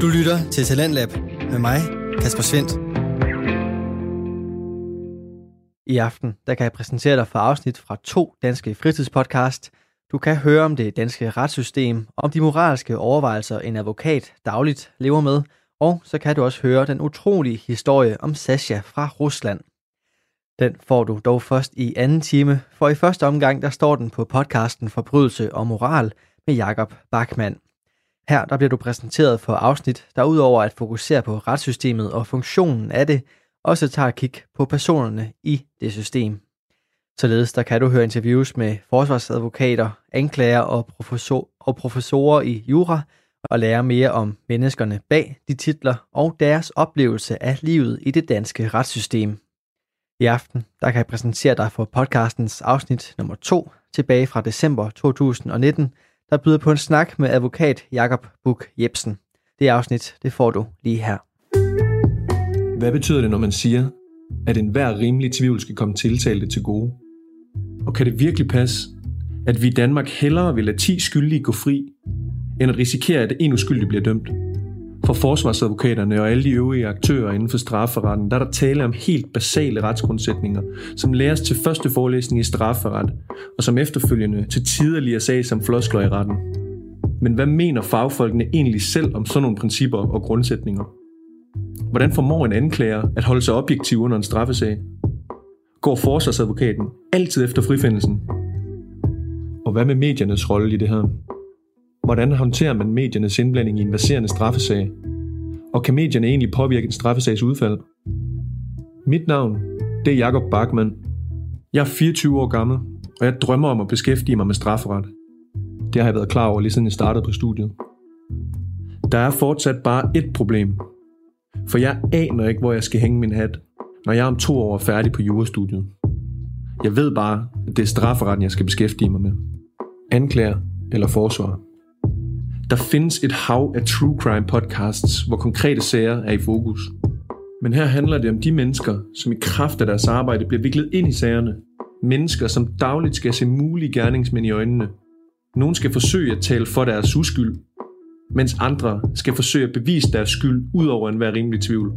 Du lytter til Talentlab med mig, Kasper Svendt. I aften der kan jeg præsentere dig for afsnit fra to danske fritidspodcast. Du kan høre om det danske retssystem, om de moralske overvejelser en advokat dagligt lever med, og så kan du også høre den utrolige historie om Sasha fra Rusland. Den får du dog først i anden time, for i første omgang der står den på podcasten Forbrydelse og Moral med Jakob Bachmann. Her der bliver du præsenteret for afsnit, der udover at fokusere på retssystemet og funktionen af det, også tager et kig på personerne i det system. Således der kan du høre interviews med forsvarsadvokater, anklager og, professor, og professorer i jura, og lære mere om menneskerne bag de titler og deres oplevelse af livet i det danske retssystem. I aften der kan jeg præsentere dig for podcastens afsnit nummer 2 tilbage fra december 2019, der byder på en snak med advokat Jakob Buk Jebsen. Det afsnit, det får du lige her. Hvad betyder det, når man siger, at enhver rimelig tvivl skal komme tiltalte til gode? Og kan det virkelig passe, at vi i Danmark hellere vil lade 10 skyldige gå fri, end at risikere, at en uskyldig bliver dømt? For forsvarsadvokaterne og alle de øvrige aktører inden for strafferetten, der er der tale om helt basale retsgrundsætninger, som læres til første forelæsning i strafferet, og som efterfølgende til tider lige sag som floskler i retten. Men hvad mener fagfolkene egentlig selv om sådan nogle principper og grundsætninger? Hvordan formår en anklager at holde sig objektiv under en straffesag? Går forsvarsadvokaten altid efter frifindelsen? Og hvad med mediernes rolle i det her? Hvordan håndterer man mediernes indblanding i en baserende straffesag? Og kan medierne egentlig påvirke en straffesags udfald? Mit navn, det er Jakob Bachmann. Jeg er 24 år gammel, og jeg drømmer om at beskæftige mig med strafferet. Det har jeg været klar over lige siden jeg startede på studiet. Der er fortsat bare et problem. For jeg aner ikke, hvor jeg skal hænge min hat, når jeg om to år er færdig på jurastudiet. Jeg ved bare, at det er strafferetten, jeg skal beskæftige mig med. Anklager eller forsvar. Der findes et hav af true crime podcasts, hvor konkrete sager er i fokus. Men her handler det om de mennesker, som i kraft af deres arbejde bliver viklet ind i sagerne. Mennesker, som dagligt skal se mulige gerningsmænd i øjnene. Nogle skal forsøge at tale for deres uskyld, mens andre skal forsøge at bevise deres skyld ud over enhver rimelig tvivl.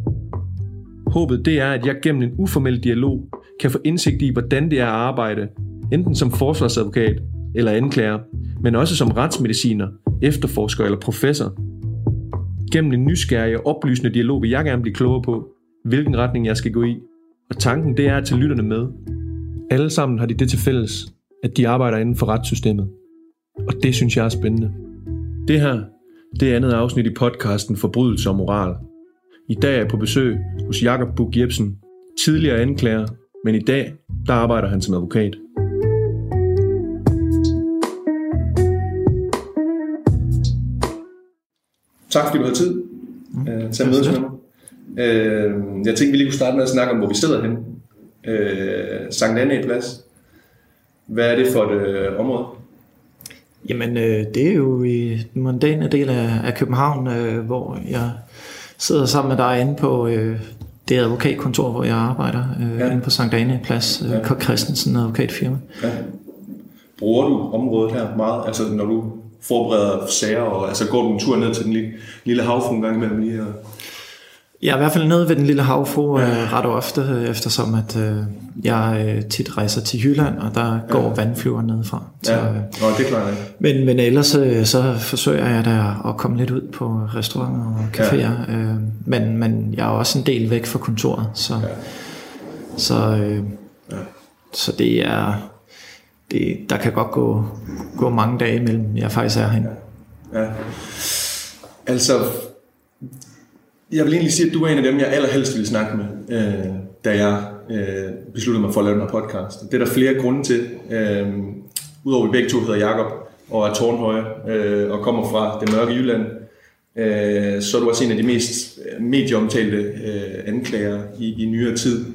Håbet det er, at jeg gennem en uformel dialog kan få indsigt i, hvordan det er at arbejde, enten som forsvarsadvokat eller anklager, men også som retsmediciner, efterforsker eller professor. Gennem en nysgerrig og oplysende dialog vil jeg gerne blive klogere på, hvilken retning jeg skal gå i. Og tanken det er at tage lytterne med. Alle sammen har de det til fælles, at de arbejder inden for retssystemet. Og det synes jeg er spændende. Det her, det er andet afsnit i podcasten Forbrydelse og Moral. I dag er jeg på besøg hos Jakob Bug Jebsen, tidligere anklager, men i dag, der arbejder han som advokat. Tak fordi du havde tid mm. uh, til at mødes med mig. Uh, jeg tænkte, vi lige kunne starte med at snakke om, hvor vi sidder hen. Uh, Sankt Anne Plads. Hvad er det for et uh, område? Jamen, øh, det er jo i den mondane del af, af København, øh, hvor jeg sidder sammen med dig inde på øh, det advokatkontor, hvor jeg arbejder, øh, ja. inde på Sankt Anne Plads, øh, ja. K. Christensen advokatfirma. Ja. Bruger du området her meget? Altså, når du forbereder sager, og altså går du en tur ned til den lille, lille havfru en gang imellem lige her? Jeg er i hvert fald nede ved den lille havfru ja. øh, ret ofte, eftersom at øh, jeg øh, tit rejser til Jylland, og der går ja. vandflyver nedefra. Så, ja, Nå, det er klart. Men, men ellers øh, så forsøger jeg da at komme lidt ud på restauranter og caféer. Ja. Øh, men, men jeg er også en del væk fra kontoret, så, ja. så, øh, ja. så det er det, der kan godt gå, gå mange dage imellem, jeg faktisk er herinde. Ja. Altså, jeg vil egentlig sige, at du er en af dem, jeg allerhelst ville snakke med, øh, da jeg øh, besluttede mig for at lave den her podcast. Det er der flere grunde til. Øh, Udover at vi begge to hedder Jakob og er tårnhøje øh, og kommer fra det mørke Jylland, øh, så er du også en af de mest øh, medieomtalte øh, anklager i, i nyere tid.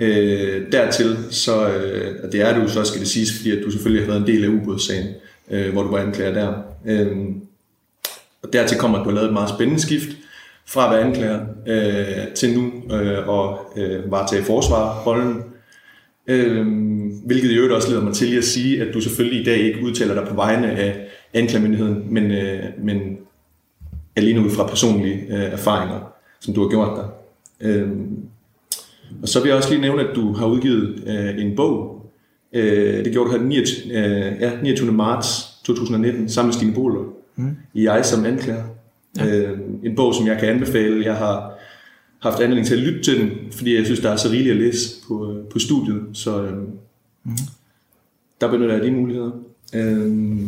Øh, dertil, så øh, det er du så skal det siges, fordi at du selvfølgelig har været en del af ubådssagen, øh, hvor du var anklager der. Øh, og dertil kommer, at du har lavet et meget spændende skift fra at være anklager øh, til nu øh, og øh, varetage forsvarrollen. Øh, hvilket i øvrigt også leder mig til at sige, at du selvfølgelig i dag ikke udtaler dig på vegne af anklagemyndigheden, men, øh, men alene ud fra personlige øh, erfaringer, som du har gjort der. Øh, og så vil jeg også lige nævne, at du har udgivet øh, en bog. Øh, det gjorde du her den 29, øh, ja, 29. marts 2019, sammen med Stine Boler, mm. i Jeg som anklager. Ja. Øh, en bog, som jeg kan anbefale. Jeg har haft anledning til at lytte til den, fordi jeg synes, der er så rigeligt at læse på, øh, på studiet. Så øh, mm. der benytter jeg de muligheder. Øh,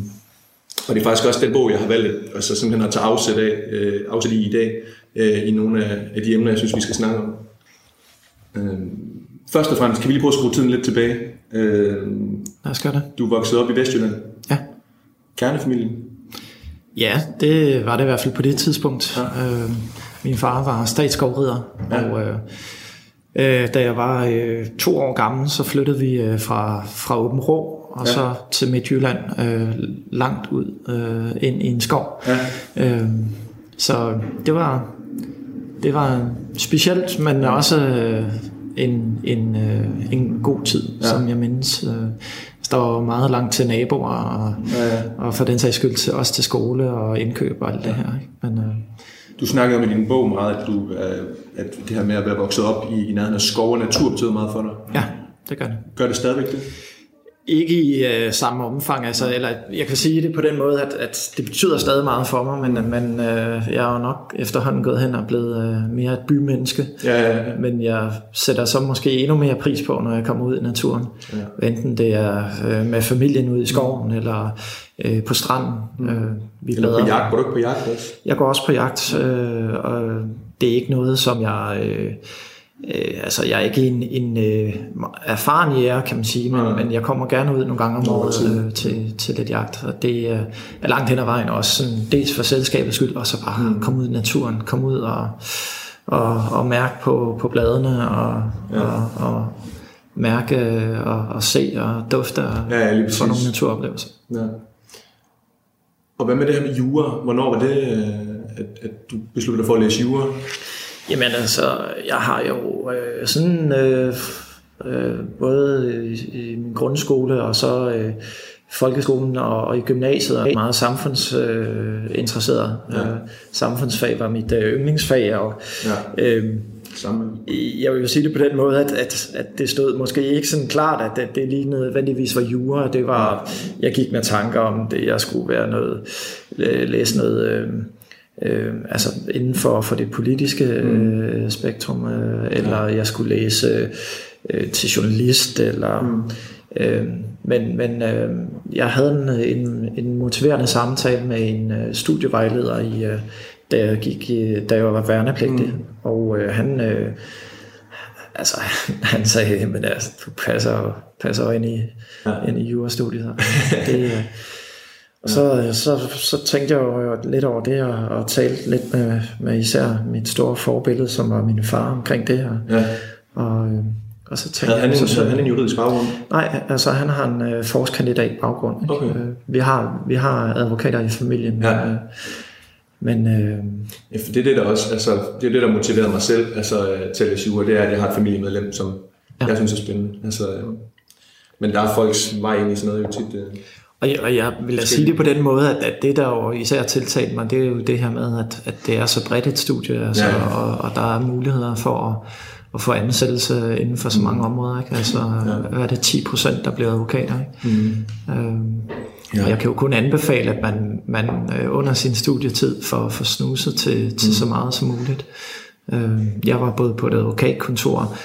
og det er faktisk også den bog, jeg har valgt altså simpelthen at tage afsæt, af, øh, afsæt i i dag, øh, i nogle af, af de emner, jeg synes, vi skal snakke om. Øh, først og fremmest, kan vi lige prøve at skrue tiden lidt tilbage? Øh, Lad os gøre det. Du vokset op i Vestjylland. Ja. Kernefamilien. Ja, det var det i hvert fald på det tidspunkt. Ja. Øh, min far var statsskovrider, ja. og øh, øh, da jeg var øh, to år gammel, så flyttede vi øh, fra, fra Åben Rå og ja. så til Midtjylland, øh, langt ud øh, ind i en skov. Ja. Øh, så det var, det var specielt, men også øh, en, en, øh, en god tid, ja. som jeg mindes. Øh, der var meget langt til naboer, og, ja, ja. og for den sags skyld til, også til skole og indkøb og alt det her. Ikke? Men, øh, du snakkede om i din bog meget, at, du, øh, at det her med at være vokset op i, i nærheden af skov og natur betyder meget for dig. Ja, det gør det. Gør det stadigvæk det? Ikke i øh, samme omfang, altså, eller jeg kan sige det på den måde, at, at det betyder stadig meget for mig, men, men øh, jeg er jo nok efterhånden gået hen og blevet øh, mere et bymenneske. Ja, ja, ja. Men jeg sætter så måske endnu mere pris på, når jeg kommer ud i naturen. Ja. Enten det er øh, med familien ud i skoven, mm. eller øh, på stranden. Mm. Øh, vi eller på jagt. Går du ikke på jagt også? Jeg går også på jagt, øh, og det er ikke noget, som jeg... Øh, Øh, altså, jeg er ikke en, en øh, erfaren jæger, kan man sige, men, ja. men jeg kommer gerne ud nogle gange om året øh, til, til lidt jagt, og det øh, er langt hen ad vejen også, sådan, dels for selskabets skyld, og så bare mm. komme ud i naturen, komme ud og, og, og mærke på, på bladene, og, ja. og, og mærke og, og se og dufte og ja, ja, få nogle naturoplevelser. Ja. Og hvad med det her med jura? Hvornår var det, øh, at, at du besluttede dig for at læse jura? Jamen altså, jeg har jo øh, sådan øh, øh, både i, i min grundskole og så øh, folkeskolen og, og i gymnasiet er meget samfundsinteresseret. Øh, ja. øh, samfundsfag var mit øh, yndlingsfag, og ja. øh, Samme. Jeg vil jo sige det på den måde, at, at, at det stod måske ikke sådan klart, at, at det lige nødvendigvis var jura. Det var, jeg gik med tanker om det, jeg skulle være noget, læse noget øh, øh, altså inden for, for det politiske mm. øh, spektrum, øh, eller jeg skulle læse øh, til journalist, eller... Mm. Øh, men men øh, jeg havde en, en, en motiverende samtale med en øh, studievejleder, i, øh, da, jeg gik, da jeg var værnepligtig, mm. og øh, han... Øh, altså, han sagde, men altså, du passer, passer ind i, ja. ind i jurastudiet. Det, øh, og så, så, så tænkte jeg jo lidt over det, og, og talte lidt med, med især mit store forbillede, som var min far omkring det her. Ja. Og, øh, og så tænkte havde han, en, så, han en juridisk baggrund? Nej, altså han har en uh, forskandidat baggrund. Okay. Uh, vi, har, vi har advokater i familien. Ja. Uh, men, øh, ja, for det er det, der også, altså, det er det, der motiverede mig selv altså, til at læse jura, det er, at jeg har et familiemedlem, som ja. jeg synes er spændende. Altså, øh, men der er folks vej ind i sådan noget jo tit. Øh, og jeg, og jeg vil sige det på den måde, at, at det der jo især tiltalt mig, det er jo det her med, at, at det er så bredt et studie, altså, ja. og, og der er muligheder for at, at få ansættelse inden for så mange mm. områder. Ikke? Altså, ja. hvad er det 10 procent, der bliver advokater? Ikke? Mm. Øhm, ja. Jeg kan jo kun anbefale, at man, man øh, under sin studietid får, får snuset til, til mm. så meget som muligt. Øhm, jeg var både på et advokatkontor,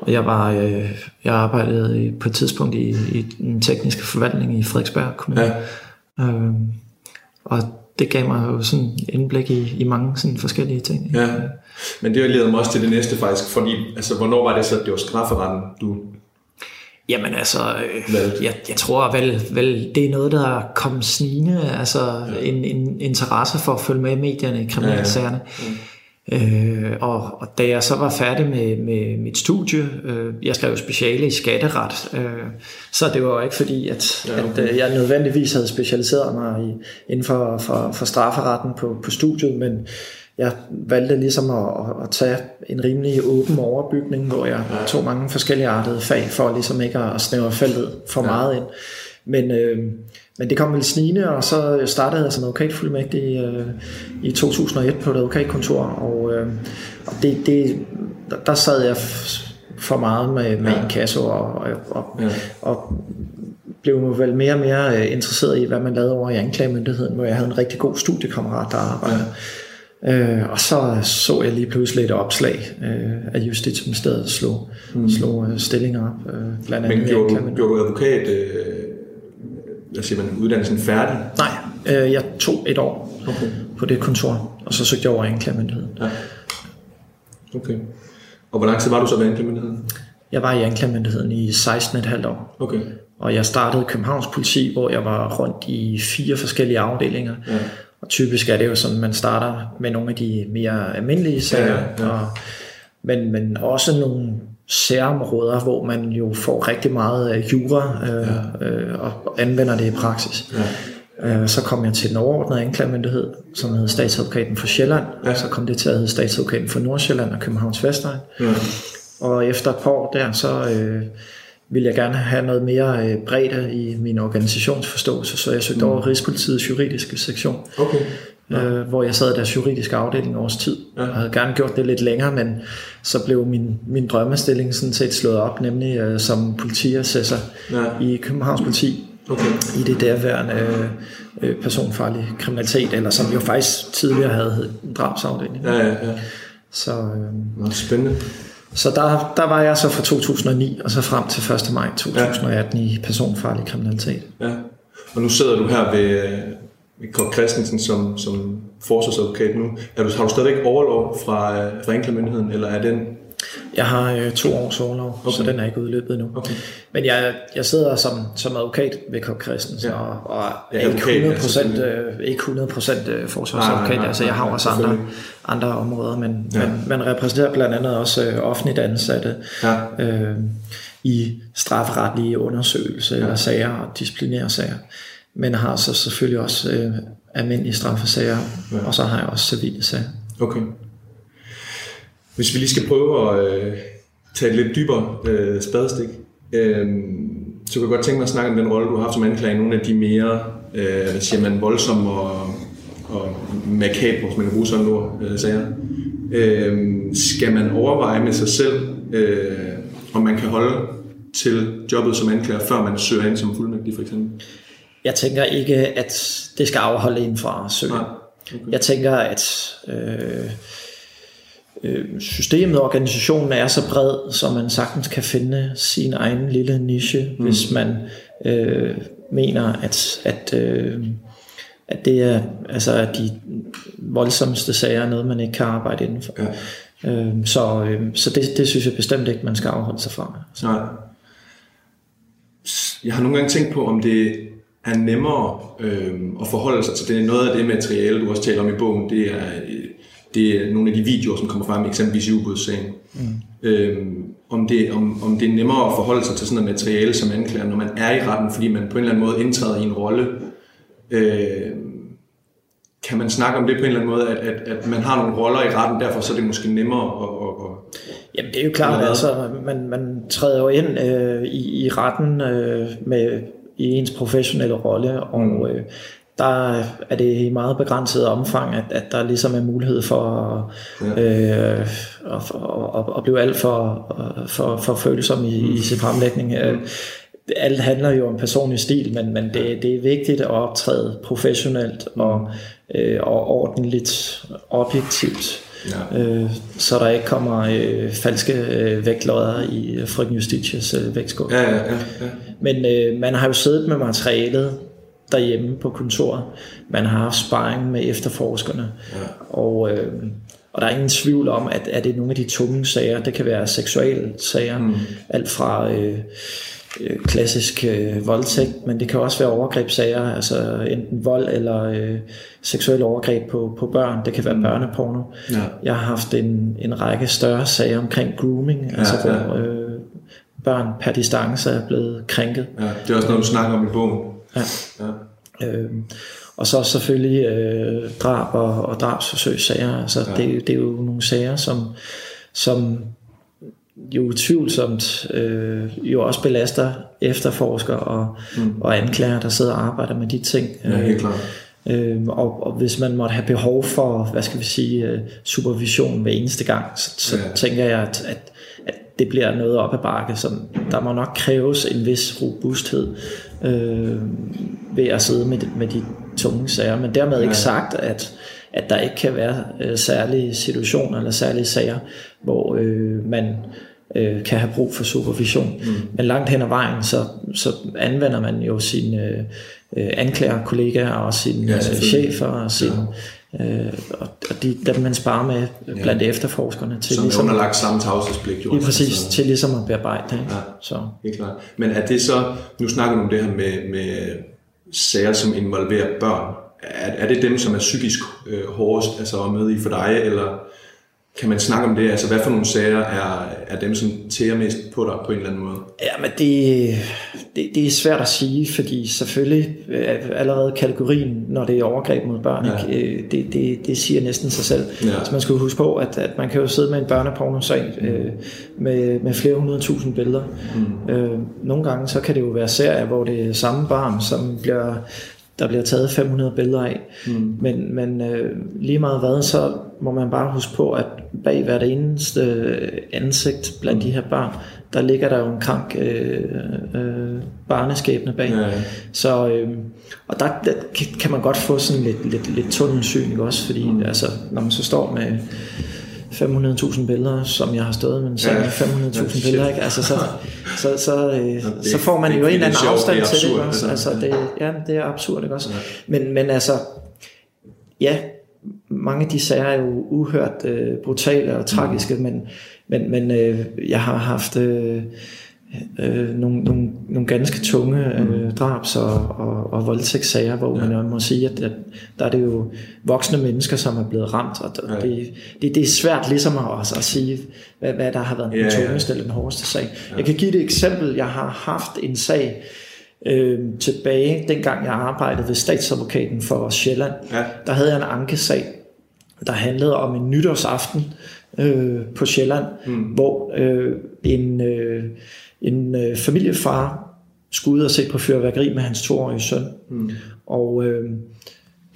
og jeg var, øh, jeg arbejdede på et tidspunkt i, i den tekniske forvaltning i Frederiksberg Kommune. Ja. Øh, og det gav mig jo sådan indblik i, i mange sådan forskellige ting. Ja. Men det leder mig også til det næste faktisk, fordi altså, hvornår var det så, at det var strafferetten, du Jamen altså, øh, jeg, jeg tror vel, vel, det er noget, der er kommet snigende, altså ja. en, en interesse for at følge med i medierne i kriminalsagerne. Ja, ja. Mm. Øh, og, og da jeg så var færdig med, med mit studie, øh, jeg skrev speciale i skatteret, øh, så det var ikke fordi, at, ja, okay. at øh, jeg nødvendigvis havde specialiseret mig i, inden for, for, for strafferetten på, på studiet, men jeg valgte ligesom at, at tage en rimelig åben overbygning, hvor jeg ja. tog mange forskellige artede fag, for ligesom ikke at snævre feltet for ja. meget ind. Men, øh, men det kom vel snigende, og så startede jeg som advokatfuldmægtig i, øh, i 2001 på et advokatkontor, og, øh, og det, det, der, der sad jeg for meget med, med ja. en kasse og, og, og, ja. og blev vel mere og mere øh, interesseret i, hvad man lavede over i anklagemyndigheden, hvor jeg havde en rigtig god studiekammerat, der arbejdede. Ja. Øh, og så så jeg lige pludselig et opslag øh, af Justitsministeriet slå, mm. slå øh, stillinger op. Øh, blandt andet Men gjorde, du, gjorde du advokat, øh, hvad siger man, uddannelsen færdig? Nej, øh, jeg tog et år okay. på det kontor, og så søgte jeg over i anklagemyndigheden. Ja. Okay. Og hvor lang tid var du så ved anklagemyndigheden? Jeg var i anklagemyndigheden i 16,5 år. Okay. Og jeg startede i Københavns politi, hvor jeg var rundt i fire forskellige afdelinger. Ja. Og typisk er det jo sådan, man starter med nogle af de mere almindelige sager. Ja, ja. Og, men, men også nogle særområder, hvor man jo får rigtig meget jura øh, ja. øh, og anvender det i praksis. Ja. Øh, så kom jeg til den overordnede anklagemyndighed, som hed statsadvokaten for Sjælland. Ja. Så kom det til at hedde statsadvokaten for Nordsjælland og Københavns Vestegn. Ja. Og efter et par år der, så øh, ville jeg gerne have noget mere øh, bredde i min organisationsforståelse, så jeg søgte mm. over Rigspolitiets juridiske sektion. Okay. Ja. Øh, hvor jeg sad i deres juridiske afdeling års tid. Ja. Jeg havde gerne gjort det lidt længere, men så blev min, min drømmestilling sådan set slået op, nemlig øh, som politiassessor ja. i Københavns Politi. Okay. I det derværende øh, øh, personfarlige kriminalitet, eller som jo faktisk tidligere havde heddet drabsafdeling. Ja, ja, ja. Så, øh, Nå, spændende. Så der, der var jeg så fra 2009 og så frem til 1. maj 2018 ja. i personfarlig kriminalitet. Ja. Og nu sidder du her ved Kok Christensen som, som forsvarsadvokat nu. Er du, har du stadigvæk overlov fra, fra anklagemyndigheden, eller er den jeg har øh, to års overlov, okay. så den er ikke udløbet endnu. Okay. Men jeg, jeg sidder som, som advokat ved Kok Christensen, ja. og, og ja, er ikke 100 procent øh, ikke 100 procent øh, forsvarsadvokat. Nej, altså jeg har også andre, andre områder, men, ja. men man repræsenterer blandt andet også øh, offentligt ansatte ja. øh, i strafferetlige undersøgelser ja. eller sager og disciplinære sager. Men har så selvfølgelig også øh, almindelige straffesager, ja. og så har jeg også civile sager. Okay. Hvis vi lige skal prøve at øh, tage et lidt dybere øh, spadestik, øh, så kan jeg godt tænke mig at snakke om den rolle, du har haft som anklager i nogle af de mere, øh, siger man, voldsomme og, og makabre, hvis man kan bruge sådan ord, øh, sager. Øh, skal man overveje med sig selv, øh, om man kan holde til jobbet som anklager, før man søger ind som fuldmægtig for eksempel? Jeg tænker ikke, at det skal afholde en fra. Nej. Okay. Jeg tænker, at øh, Øh, systemet og organisationen er så bred, så man sagtens kan finde sin egen lille niche, mm. hvis man øh, mener, at, at, øh, at det er altså, at de voldsomste sager noget, man ikke kan arbejde indenfor. Ja. Øh, så øh, så det, det synes jeg bestemt ikke, man skal afholde sig fra. Så. Nej. Jeg har nogle gange tænkt på, om det er nemmere øh, at forholde sig til det. Noget af det materiale, du også taler om i bogen, det er det er nogle af de videoer, som kommer frem, eksempelvis i ubådssagen. Mm. Øhm, om, det, om, om det er nemmere at forholde sig til sådan noget materiale som anklager, når man er i retten, fordi man på en eller anden måde indtræder i en rolle. Øh, kan man snakke om det på en eller anden måde, at, at, at man har nogle roller i retten, derfor så er det måske nemmere at... at, at Jamen det er jo klart, altså man, man træder jo ind øh, i, i retten øh, med i ens professionelle rolle, og mm. øh, der er det i meget begrænset omfang, at, at der ligesom er mulighed for at, ja. øh, at, at, at blive alt for, for, for følsom i, mm. i sin fremlægning. Mm. Alt handler jo om personlig stil, men, men det, det er vigtigt at optræde professionelt og, øh, og ordentligt, objektivt. Ja. Øh, så der ikke kommer øh, falske øh, vægtlodder i frøken Justitias øh, vægtskål. Ja, ja, ja, ja. Men øh, man har jo siddet med materialet derhjemme på kontoret. Man har haft sparring med efterforskerne. Ja. Og, øh, og der er ingen tvivl om, at, at det er nogle af de tunge sager. Det kan være seksuelle sager. Mm. Alt fra øh, øh, klassisk øh, voldtægt, men det kan også være overgrebssager. Altså enten vold eller øh, seksuelle overgreb på, på børn. Det kan være mm. børneporno. Ja. Jeg har haft en, en række større sager omkring grooming. Ja, altså hvor øh, børn per distance er blevet krænket. Ja, det er også noget, du snakker om i bogen. Ja. ja. Øhm, og så selvfølgelig øh, drab og, og drabsforsøgssager. Altså, ja. det, det er jo nogle sager, som, som jo tvivlsomt øh, jo også belaster efterforskere og, mm. og anklager, der sidder og arbejder med de ting. Ja, helt klart. Øh, og, og hvis man måtte have behov for, hvad skal vi sige, øh, supervision hver eneste gang, så, så ja. tænker jeg, at, at det bliver noget op ad bakke. Så der må nok kræves en vis robusthed øh, ved at sidde med, med de tunge sager. Men dermed ikke sagt, at, at der ikke kan være øh, særlige situationer eller særlige sager, hvor øh, man øh, kan have brug for supervision. Mm. Men langt hen ad vejen, så, så anvender man jo sine øh, anklagerkollegaer og sine ja, øh, chefer og sine... Ja. Øh, og de, dem man sparer med blandt ja. efterforskerne til Som ligesom, er underlagt samme tavshedspligt jo. Lige præcis, altså. til ligesom at bearbejde det. Ja, så. helt klart. Men er det så, nu snakker du om det her med, med sager, som involverer børn. Er, er det dem, som er psykisk øh, hårdest altså at møde i for dig, eller kan man snakke om det? Altså, hvad for nogle sager er, er dem, som tærer mest på dig på en eller anden måde? Ja, men det, det, det er svært at sige, fordi selvfølgelig er allerede kategorien, når det er overgreb mod børn, ja. Øh, det, det, det siger næsten sig selv. Ja. Så man skal huske på, at, at man kan jo sidde med en børnepornosag mm. øh, med, med flere hundrede tusind billeder. Mm. Øh, nogle gange så kan det jo være serier, hvor det er samme barn, som bliver der bliver taget 500 billeder af. Mm. Men, men øh, lige meget hvad, så må man bare huske på, at bag hvert eneste ansigt blandt mm. de her børn, der ligger der jo en krank øh, øh, barneskæbne bag. Ja, ja. Så, øh, og der, der kan man godt få sådan lidt, lidt, lidt tunnelsyn, ikke også? Fordi mm. altså, når man så står med 500.000 billeder, som jeg har stået med en ja, 500.000 billeder, ikke? Altså, så, så, så, øh, det, så får man jo en eller anden afstand det til det, også? Altså, det, ja, det er absurd, ikke også? Ja. Men, men altså, ja, mange af de sager er jo uhørt øh, brutale og tragiske, mm. men, men, men øh, jeg har haft øh, øh, nogle, nogle, nogle ganske tunge øh, mm. drabs- og, og, og voldtægtssager, hvor ja. man må sige, at, at der er det jo voksne mennesker, som er blevet ramt, og ja. det, det, det er svært ligesom at, at sige, hvad, hvad der har været den ja, tungeste ja. eller den hårdeste sag. Ja. Jeg kan give et eksempel. Jeg har haft en sag øh, tilbage, dengang jeg arbejdede ved statsadvokaten for Sjælland. Ja. Der havde jeg en ankesag, der handlede om en nytårsaften øh, på Sjælland, mm. hvor øh, en... Øh, en øh, familiefar skulle ud og se på fyrværkeri med hans toårige søn. Mm. Og øh,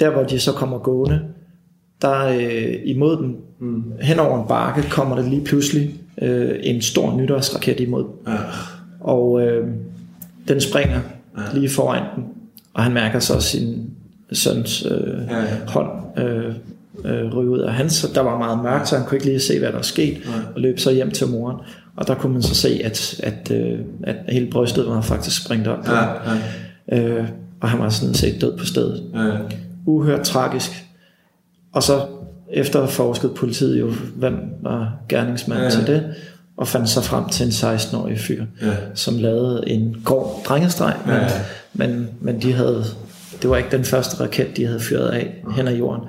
der hvor de så kommer gående, der øh, imod dem, mm. hen over en bakke, kommer der lige pludselig øh, en stor nytårsraket imod. Ja. Og øh, den springer ja. lige foran dem, og han mærker så sin søns øh, ja, ja. hånd øh, øh, ryge ud af hans. Der var meget mørkt, så han kunne ikke lige se, hvad der skete, og løb så hjem til moren. Og der kunne man så se, at, at, øh, at hele brystet var faktisk springet op. Ja, ja. Øh, og han var sådan set død på stedet. Ja. Uhørt tragisk. Og så efterforskede politiet jo, hvem var gerningsmanden ja, til det, og fandt sig frem til en 16-årig fyr, ja. som lavede en grov drengestreg, men, ja, men, men de havde, det var ikke den første raket, de havde fyret af hen ad jorden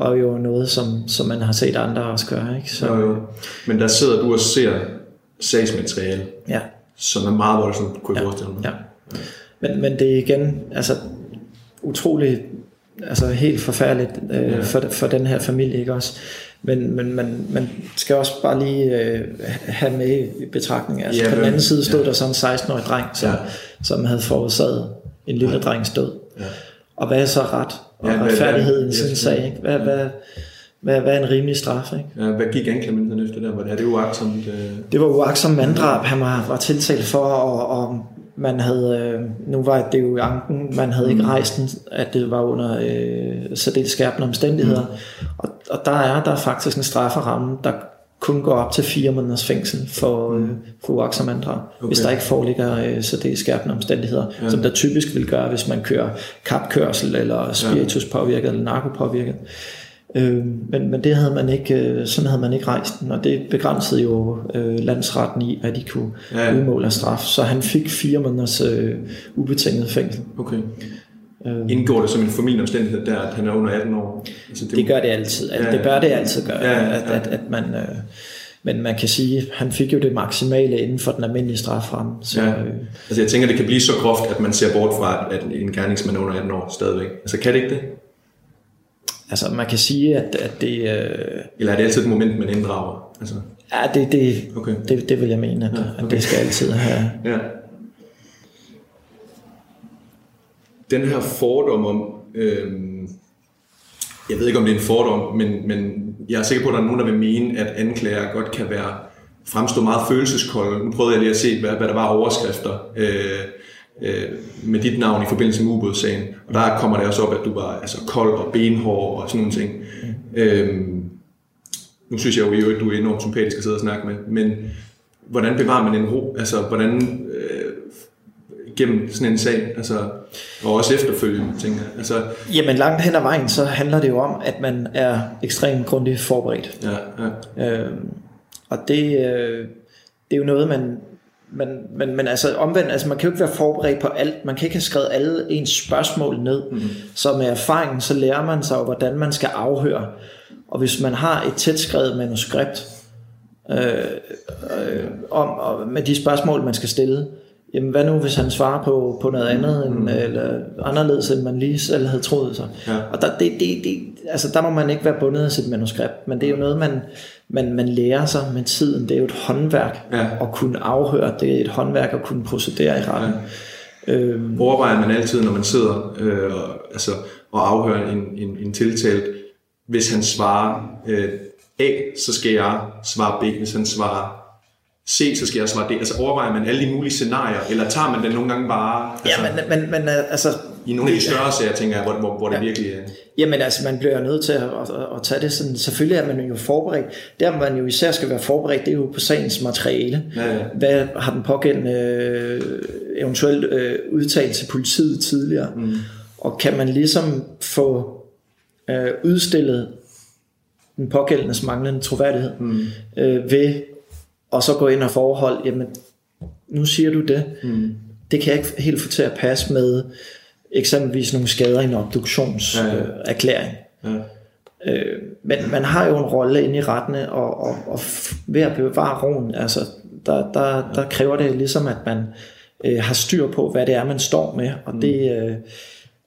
og jo noget, som, som man har set andre også gøre. Ikke? Så, jo, jo. Men der sidder du og ser sagsmateriale, ja. som er meget voldsomt, kunne jeg ja. forestille mig. Ja. Men, men det er igen altså, utroligt, altså helt forfærdeligt øh, ja. for, for den her familie, ikke også? Men, men man, man skal også bare lige øh, have med i betragtning. Altså, ja, på den anden side stod ja. der sådan en 16-årig dreng, som, ja. som havde forårsaget en lille ja. drengs død. Ja. Og hvad er så ret og ja, retfærdighed i en sådan sag? Ikke? Hvad, hvad, hvad, hvad er en rimelig straf? Ikke? Ja, hvad gik anklagemyndigheden efter der? Var det, er det uagtsomt? Øh... Det var uagtsomt manddrab, han var, var tiltalt for, og, og man havde, øh, nu var det jo anken, man havde ikke mm. rejst den, at det var under øh, særdeles skærpende omstændigheder. Mm. Og, og der er der faktisk en strafferamme, der kun går op til fire måneders fængsel for, mm. øh, for uagtsom manddrab, okay. hvis der ikke foreligger øh, så det er skærpende omstændigheder, ja. som der typisk vil gøre, hvis man kører kapkørsel eller spiritus påvirket eller narkopåvirket. Øh, men, men det havde man ikke, øh, sådan havde man ikke rejst den, og det begrænsede jo øh, landsretten i, hvad de kunne ja. udmåle af straf. Så han fik fire måneders øh, ubetinget fængsel. Okay. Øh, Indgår det som en formidlende omstændighed der, at han er under 18 år? Altså, det, det gør det altid. Ja, det bør det altid gøre, ja, ja. At, at, at man... Øh, men man kan sige, at han fik jo det maksimale inden for den almindelige strafferamme. Så, ja. øh, altså jeg tænker, det kan blive så groft, at man ser bort fra, at en gerningsmand er under 18 år stadigvæk. Altså kan det ikke det? Altså man kan sige, at, at det... Øh, Eller er det altid et moment, man inddrager? Altså. Ja, det, det, okay. det, det vil jeg mene, at, ja, okay. at det skal altid have. Ja. Den her fordom om, øh, jeg ved ikke om det er en fordom, men, men jeg er sikker på, at der er nogen, der vil mene, at anklager godt kan være fremstå meget følelseskolde. Nu prøvede jeg lige at se, hvad, hvad der var overskrifter øh, øh, med dit navn i forbindelse med ubådssagen. Og der kommer det også op, at du var altså, kold og benhård og sådan nogle ting. Mm. Øh, nu synes jeg jo at du er enormt sympatisk at sidde og snakke med, men hvordan bevarer man en ro? Altså, hvordan øh, gennem sådan en sag, altså, og også efterfølgende, tænker jeg. Altså, Jamen langt hen ad vejen, så handler det jo om, at man er ekstremt grundigt forberedt. Ja, ja. Øh, og det, øh, det er jo noget, man, man, man, men altså omvendt, altså man kan jo ikke være forberedt på alt. Man kan ikke have skrevet alle ens spørgsmål ned. Mm. Så med erfaringen, så lærer man sig hvordan man skal afhøre. Og hvis man har et tæt skrevet manuskript øh, øh, om og med de spørgsmål, man skal stille, jamen hvad nu hvis han svarer på, på noget andet end, mm. eller anderledes end man lige selv havde troet sig. Ja. Og der, det, det, det, altså der må man ikke være bundet af sit manuskript, men det er jo noget man, man, man lærer sig med tiden. Det er jo et håndværk ja. at kunne afhøre, det er et håndværk at kunne procedere i retten. Ja. Øhm. Overvejer man altid, når man sidder øh, altså, og afhører en, en, en tiltalt, hvis han svarer øh, A, så skal jeg svare B. Hvis han svarer C, så skal jeg svare D. Altså overvejer man alle de mulige scenarier, eller tager man den nogle gange bare... Altså, ja, men, men, men altså... I nogle af de større sager, tænker jeg, hvor, hvor, hvor det ja. virkelig er... Jamen altså, man bliver nødt til at, at, at tage det sådan... Selvfølgelig er man jo forberedt. Der man jo især skal være forberedt, det er jo på sagens materiale. Ja, ja. Hvad har den pågældende øh, eventuelt øh, udtalt til politiet tidligere? Mm. Og kan man ligesom få øh, udstillet den pågældendes manglende troværdighed mm. øh, ved og så gå ind og forhold, jamen nu siger du det, mm. det kan jeg ikke helt få til at passe med eksempelvis nogle skader i en obduktionserklæring. Ja, ja. ja. Øh, men man har jo en rolle inde i rettene, og, og, og ved at bevare roen, altså, der, der, der kræver det ligesom, at man øh, har styr på, hvad det er, man står med, og mm. det... Øh,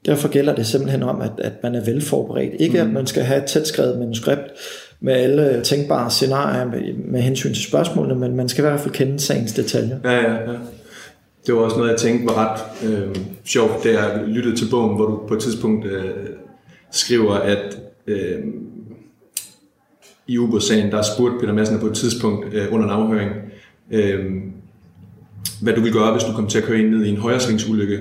Derfor gælder det simpelthen om, at, at man er velforberedt. Ikke mm. at man skal have et tæt skrevet manuskript med alle tænkbare scenarier med, med hensyn til spørgsmålene, men man skal i hvert fald kende sagens detaljer. Ja, ja, ja. Det var også noget, jeg tænkte var ret øh, sjovt, da jeg lyttede til bogen, hvor du på et tidspunkt øh, skriver, at øh, i ubådssagen, der spurgte Peter Madsen på et tidspunkt øh, under en afhøring, øh, hvad du ville gøre, hvis du kom til at køre ind ned i en højresvingsulykke,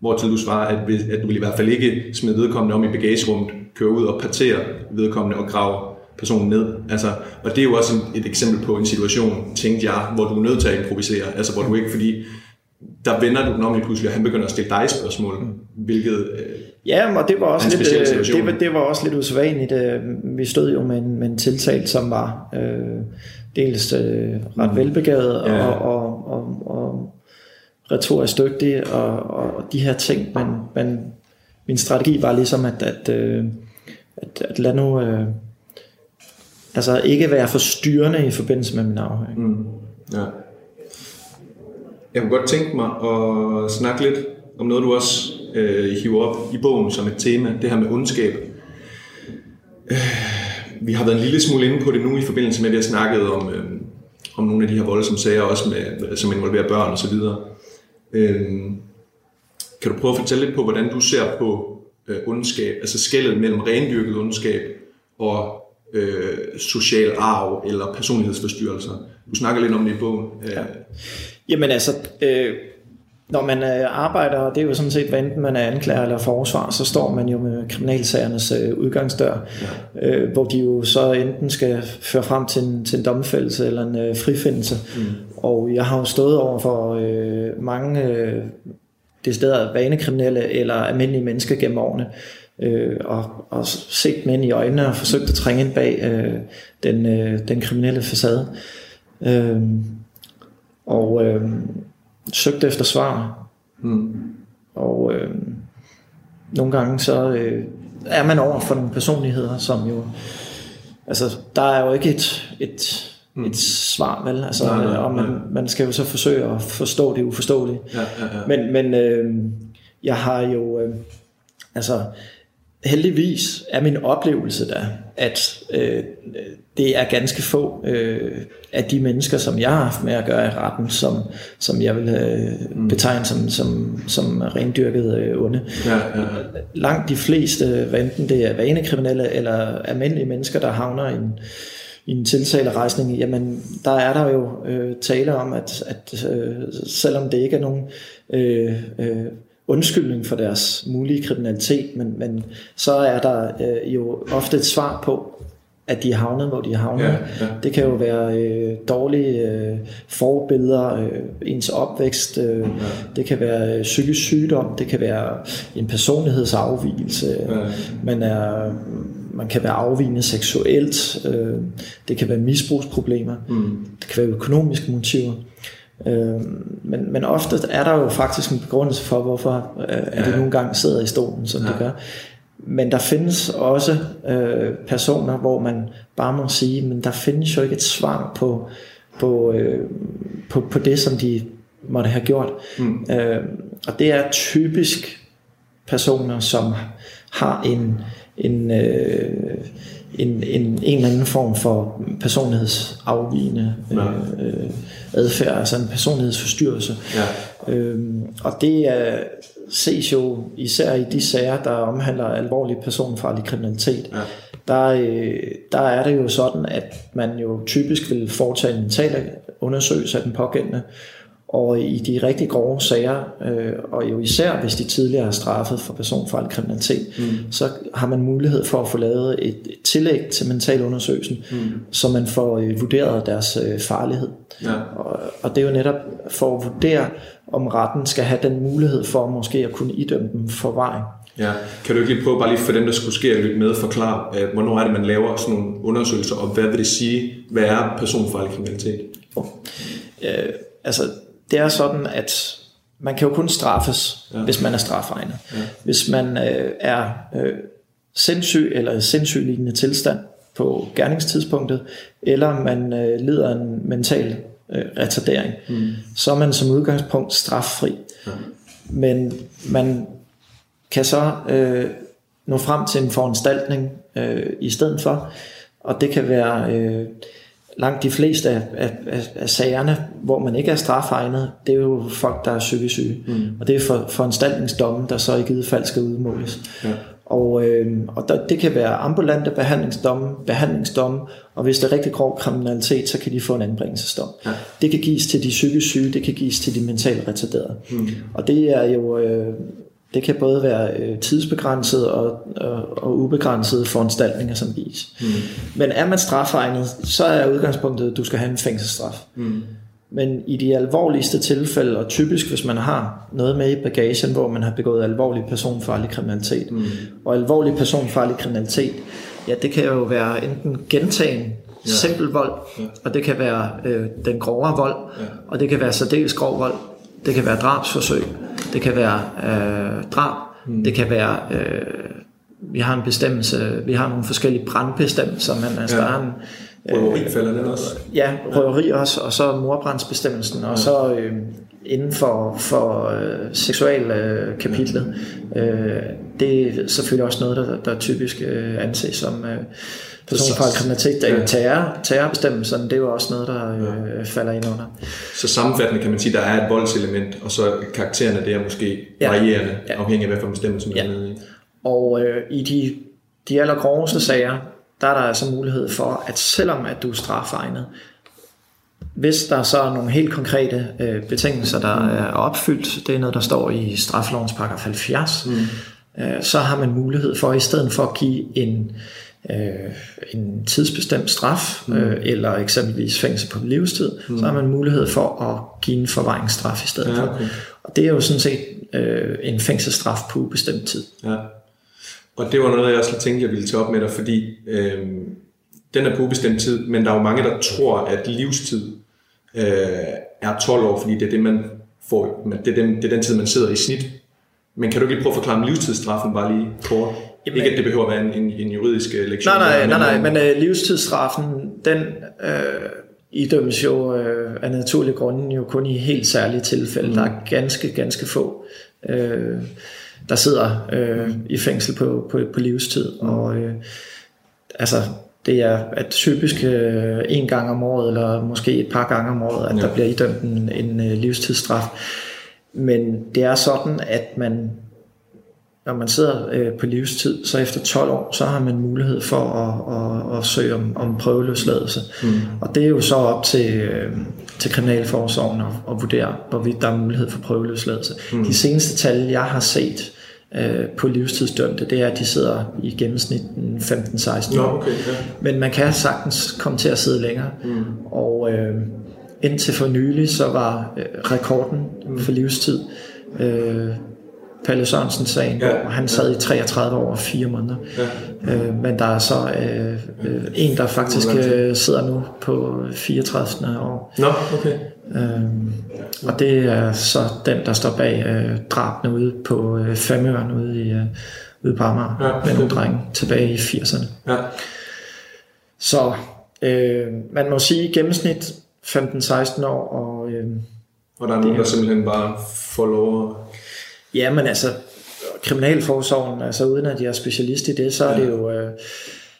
hvor til du svarer, at, at du ville i hvert fald ikke smide vedkommende om i bagagerummet, køre ud og partere vedkommende og grave personen ned. Altså, og det er jo også et, eksempel på en situation, tænkte jeg, hvor du er nødt til at improvisere. Altså, hvor du ikke, fordi der vender du den om i pludselig, og han begynder at stille dig spørgsmål, hvilket øh, Ja, og det var også lidt, øh, det, var, det var også lidt usædvanligt. Øh, vi stod jo med en, med en tiltalt, som var øh, dels øh, ret mm. velbegavet ja. og, og, og, og retorisk dygtig og, og de her ting, men, men min strategi var ligesom at, at, at, at, at lade nu øh, altså ikke være forstyrrende i forbindelse med min afhøring. Mm. Ja. Jeg kunne godt tænke mig at snakke lidt om noget, du også øh, hiver op i bogen som et tema, det her med ondskab. Øh, vi har været en lille smule inde på det nu i forbindelse med, at vi har snakket om, øh, om nogle af de her voldsomme sager, også med, øh, som involverer børn osv. Øh, kan du prøve at fortælle lidt på, hvordan du ser på øh, ondskab, altså skældet mellem rendyrket ondskab og øh, social arv eller personlighedsforstyrrelser. Du snakker lidt om det i bogen. Ja. Jamen altså, øh, når man øh, arbejder, og det er jo sådan set, hvad enten man er anklager eller forsvar, så står man jo med kriminalsagernes øh, udgangsdør, ja. øh, hvor de jo så enten skal føre frem til en, til en domfældelse eller en øh, frifindelse. Mm. Og jeg har jo stået over for øh, mange øh, det steder vanekriminelle eller almindelige mennesker gennem årene, øh, og, og set dem ind i øjnene og forsøgt at trænge ind bag øh, den, øh, den kriminelle facade. Øh, og øh, søgt efter svar. Mm. Og øh, nogle gange så øh, er man over for nogle personligheder, som jo... Altså, der er jo ikke et, et, mm. et svar, vel? Altså, nej, nej, og man, man skal jo så forsøge at forstå det uforståelige. Ja, ja, ja. Men, men øh, jeg har jo... Øh, altså, heldigvis er min oplevelse der, at øh, det er ganske få øh, af de mennesker, som jeg har haft med at gøre i retten, som, som jeg vil øh, betegne som, som, som rendyrket øh, onde. Ja, ja, ja. Langt de fleste, hvad enten det er vanekriminelle eller almindelige mennesker, der havner i en, i en tiltalerejsning, jamen der er der jo øh, tale om, at, at øh, selvom det ikke er nogen øh, øh, undskyldning for deres mulige kriminalitet, men, men så er der øh, jo ofte et svar på, at de er havnet, hvor de er havnet. Ja, ja. Det kan jo være øh, dårlige øh, forbilleder, øh, ens opvækst, øh, ja. det kan være øh, psykisk sygdom, det kan være en personlighedsafvielse, ja. man, er, man kan være afvigende seksuelt, øh, det kan være misbrugsproblemer, mm. det kan være økonomiske motiver. Øh, men, men ofte er der jo faktisk en begrundelse for, hvorfor øh, at det nogle gange sidder i stolen, som ja. det gør. Men der findes også øh, personer, hvor man bare må sige, men der findes jo ikke et svar på, på, øh, på, på det, som de måtte have gjort. Mm. Øh, og det er typisk personer, som har en, en, øh, en, en, en eller anden form for personlighedsafvigende øh, øh, adfærd, altså en personlighedsforstyrrelse. Ja. Øhm, og det er, ses jo især i de sager, der omhandler alvorlig personfarlig kriminalitet. Ja. Der, øh, der er det jo sådan, at man jo typisk vil foretage en mental undersøgelse af den pågældende, og i de rigtig grove sager, øh, og jo især hvis de tidligere er straffet for personfarlig kriminalitet, mm. så har man mulighed for at få lavet et, et tillæg til mentalundersøgelsen, mm. så man får øh, vurderet deres øh, farlighed. Ja. Og, og det er jo netop for at vurdere, om retten skal have den mulighed for måske at kunne idømme dem forvaring. Ja. Kan du ikke lige prøve, bare lige for dem, der skulle ske at lytte med, forklare, øh, hvornår er det, man laver sådan nogle undersøgelser, og hvad vil det sige, hvad er personfarlig kriminalitet? Oh. Øh, altså, det er sådan, at man kan jo kun straffes, ja. hvis man er strafegnet. Ja. Hvis man øh, er øh, sindssyg eller sindssyg lignende tilstand på gerningstidspunktet, eller man øh, lider en mental øh, retardering, mm. så er man som udgangspunkt straffri. Ja. Men man kan så øh, nå frem til en foranstaltning øh, i stedet for, og det kan være... Øh, langt de fleste af, af, af, af sagerne, hvor man ikke er strafegnet, det er jo folk, der er psykisk syge. Mm. Og det er for, foranstaltningsdommen, der så i givet fald skal udmåles. Ja. Og, øh, og der, det kan være ambulante behandlingsdomme, behandlingsdomme, og hvis det er rigtig grov kriminalitet, så kan de få en anbringelsesdom. Ja. Det kan gives til de psykisk syge, det kan gives til de mentalt retarderede. Mm. Og det er jo øh, det kan både være øh, tidsbegrænset og, og, og ubegrænsede foranstaltninger, som gives. Mm. Men er man strafegnet, så er udgangspunktet, at du skal have en fængselsstraf. Mm. Men i de alvorligste tilfælde, og typisk hvis man har noget med i bagagen, hvor man har begået alvorlig personfarlig kriminalitet, mm. og alvorlig personfarlig kriminalitet, ja, det kan jo være enten gentagen ja. simpel vold, ja. og det kan være øh, den grovere vold, ja. og det kan være særdeles grov vold, det kan være drabsforsøg, det kan være øh, drab, mm. det kan være, øh, vi har en bestemmelse, vi har nogle forskellige brandbestemmelser, men altså ja. der er en, øh, Røveri falder den også? Ja, røveri også, og så morbrandsbestemmelsen, og så øh, inden for, for øh, seksualkapitlet. Øh, øh, det er selvfølgelig også noget, der, der typisk øh, anses som øh, personfarlig kriminalitet. Ja. Terror, terrorbestemmelserne, det er jo også noget, der øh, falder ind under. Så sammenfattende kan man sige, at der er et voldselement, og så karaktererne det er måske ja. varierende, ja. afhængig af hvad for bestemmelse man ja. er nede i. Og øh, i de, de allergroveste sager, der er der altså mulighed for, at selvom at du er strafegnet, hvis der så er nogle helt konkrete øh, betingelser, der mm. er opfyldt, det er noget, der står i straffelovens paragraf 70, mm. Øh, så har man mulighed for, i stedet for at give en øh, en tidsbestemt straf, mm. øh, eller eksempelvis fængsel på livstid, mm. så har man mulighed for at give en forvaringsstraf i stedet ja, okay. for. Og det er jo sådan set øh, en fængselsstraf på ubestemt tid. Ja. Og det var noget, jeg også tænkte, jeg ville tage op med dig, fordi øh, den er på ubestemt tid, men der er jo mange, der tror, at livstid øh, er 12 år, fordi det er det, man får, det er den, det er den tid, man sidder i snit. Men kan du ikke lige prøve at forklare livstidsstraffen bare lige kort? Jamen, ikke at det behøver at være en, en, en juridisk øh, lektion. Nej, nej, nej, nej, men uh, livstidsstraffen, den uh, idømmes jo uh, af naturlige grunde jo kun i helt særlige tilfælde. Mm. Der er ganske, ganske få uh, der sidder øh, i fængsel på, på, på livstid. Og øh, altså, det er at typisk øh, en gang om året, eller måske et par gange om året, at ja. der bliver idømt en, en øh, livstidsstraf. Men det er sådan, at man når man sidder øh, på livstid, så efter 12 år, så har man mulighed for at, at, at søge om, om prøveløsladelse. Mm. Og det er jo så op til, øh, til Kriminalforsorgen at, at vurdere, hvorvidt der er mulighed for prøveløsladelse. Mm. De seneste tal, jeg har set øh, på livstidsdømte, det er, at de sidder i gennemsnit 15-16 år. Okay, ja. Men man kan sagtens komme til at sidde længere. Mm. Og øh, indtil for nylig, så var øh, rekorden mm. for livstid øh, Palle Sørensen-sagen, ja, hvor han sad ja. i 33 år og 4 måneder. Ja. Øh, men der er så øh, øh, en, der faktisk øh, sidder nu på 34. år. Nå, okay. Øh, og det er så den, der står bag øh, drabene ude på øh, Femøren ude, i, øh, ude på Amager ja, med nogle drenge tilbage i 80'erne. Ja. Så øh, man må sige gennemsnit 15-16 år. Og, øh, og der er nogen, der simpelthen bare får lov at Ja, men altså, kriminalforsorgen, altså uden at jeg er specialist i det, så er det jo... Øh,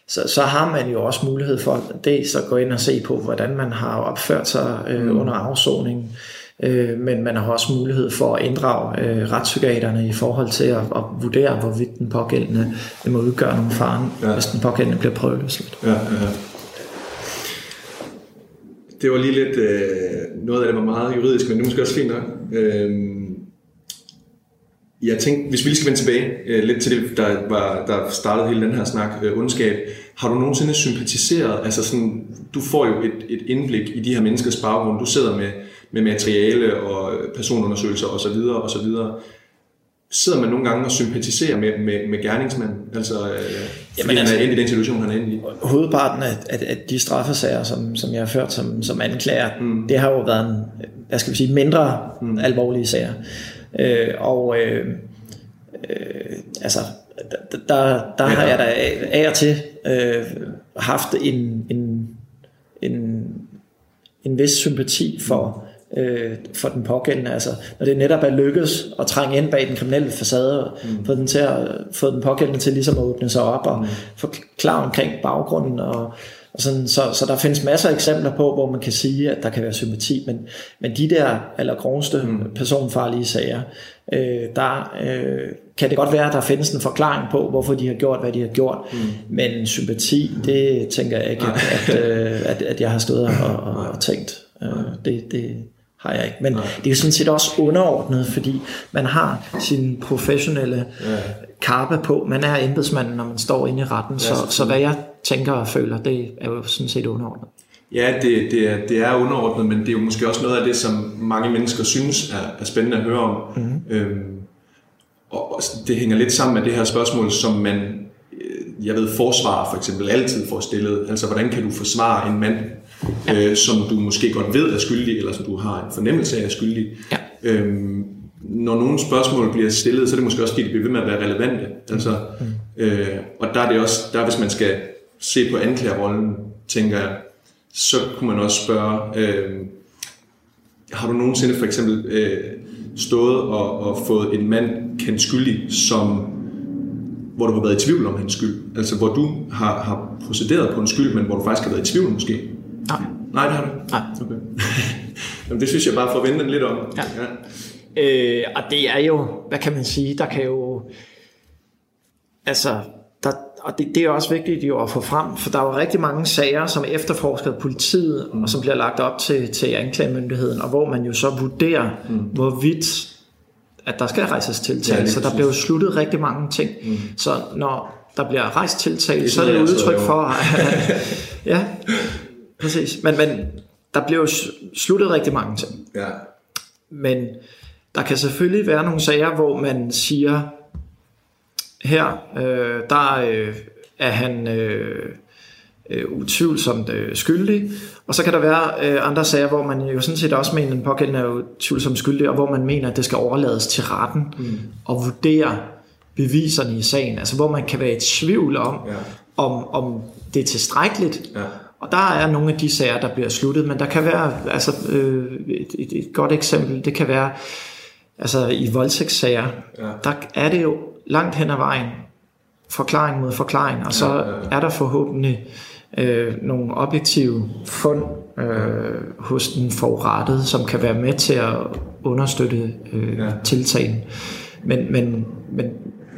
så, så har man jo også mulighed for dels at gå ind og se på, hvordan man har opført sig øh, mm. under afsoningen, øh, men man har også mulighed for at inddrage øh, retspsykiaterne i forhold til at, at vurdere, hvorvidt den pågældende må udgøre nogle faren, ja. hvis den pågældende bliver prøveløsladt. Ja, ja, ja. Det var lige lidt, øh, noget af det var meget juridisk, men det er måske også fint nok. Øh, jeg tænkte, hvis vi lige skal vende tilbage øh, lidt til det, der, var, der startede hele den her snak, øh, ondskab. Har du nogensinde sympatiseret, altså sådan, du får jo et, et indblik i de her menneskers baggrund, du sidder med, med materiale og personundersøgelser osv. osv. Sidder man nogle gange og sympatiserer med, med, med gerningsmanden, altså øh, Jamen, altså, han er inde i den situation, han er inde i? Hovedparten af, af, af de straffesager, som, som jeg har ført som, som anklager, mm. det har jo været en, hvad skal vi sige, mindre mm. alvorlige sager. Øh, og øh, øh, altså, der, der, der har jeg da af og til øh, haft en, en, en, en vis sympati for, øh, for den pågældende. Altså, når det netop er lykkedes at trænge ind bag den kriminelle facade, mm. få, den til at, få den pågældende til ligesom at åbne sig op og mm. forklare omkring baggrunden og og sådan, så, så der findes masser af eksempler på, hvor man kan sige, at der kan være sympati, men, men de der allergroveste mm. personfarlige sager, øh, der øh, kan det godt være, at der findes en forklaring på, hvorfor de har gjort, hvad de har gjort, mm. men sympati, det tænker jeg ikke, at, øh, at, at jeg har stået og, og, og tænkt. Øh, det, det, har jeg ikke. Men Nej. det er sådan set også underordnet, fordi man har sin professionelle ja. karpe på. Man er embedsmanden, når man står inde i retten. Ja, så, så hvad jeg tænker og føler, det er jo sådan set underordnet. Ja, det, det, er, det er underordnet, men det er jo måske også noget af det, som mange mennesker synes er, er spændende at høre om. Mm-hmm. Øhm, og det hænger lidt sammen med det her spørgsmål, som man, øh, jeg ved, forsvarer for eksempel altid får stillet. Altså, hvordan kan du forsvare en mand, ja. øh, som du måske godt ved er skyldig, eller som du har en fornemmelse af er skyldig? Ja. Øhm, når nogle spørgsmål bliver stillet, så er det måske også fordi, de bliver ved med at være relevante. Altså, mm. øh, og der er det også, der hvis man skal se på anklagerrollen, tænker jeg, så kunne man også spørge, øh, har du nogensinde for eksempel øh, stået og, og fået en mand kendt skyldig, som, hvor du har været i tvivl om hans skyld? Altså hvor du har, har procederet på en skyld, men hvor du faktisk har været i tvivl måske? Nej. Nej, det har du Nej. Okay. Jamen, det synes jeg bare får vente lidt om. Ja. ja. Øh, og det er jo, hvad kan man sige, der kan jo, altså, der, og det, det er også vigtigt jo at få frem, for der er jo rigtig mange sager, som er efterforsket af politiet, mm. og som bliver lagt op til, til anklagemyndigheden, og hvor man jo så vurderer, mm. hvorvidt at der skal rejses tiltale. Ja, så der bliver jo sluttet rigtig mange ting. Mm. Så når der bliver rejst tiltale, så er det et udtryk for, at, ja, præcis. Men, men der bliver jo sluttet rigtig mange ting. Ja. Men der kan selvfølgelig være nogle sager, hvor man siger, her, øh, der øh, er han øh, øh, utvivlsomt øh, skyldig, og så kan der være øh, andre sager, hvor man jo sådan set også mener, at den pågældende er utvivlsomt skyldig, og hvor man mener, at det skal overlades til retten mm. og vurdere beviserne i sagen, altså hvor man kan være i tvivl om, ja. om, om det er tilstrækkeligt, ja. Og der er nogle af de sager, der bliver sluttet, men der kan være, altså øh, et, et, et godt eksempel, det kan være, altså i voldtægtssager, ja. der er det jo langt hen ad vejen forklaring mod forklaring, og så ja, ja, ja. er der forhåbentlig øh, nogle objektive fund øh, hos den forurettede, som kan være med til at understøtte øh, ja. tiltagen. Men, men, men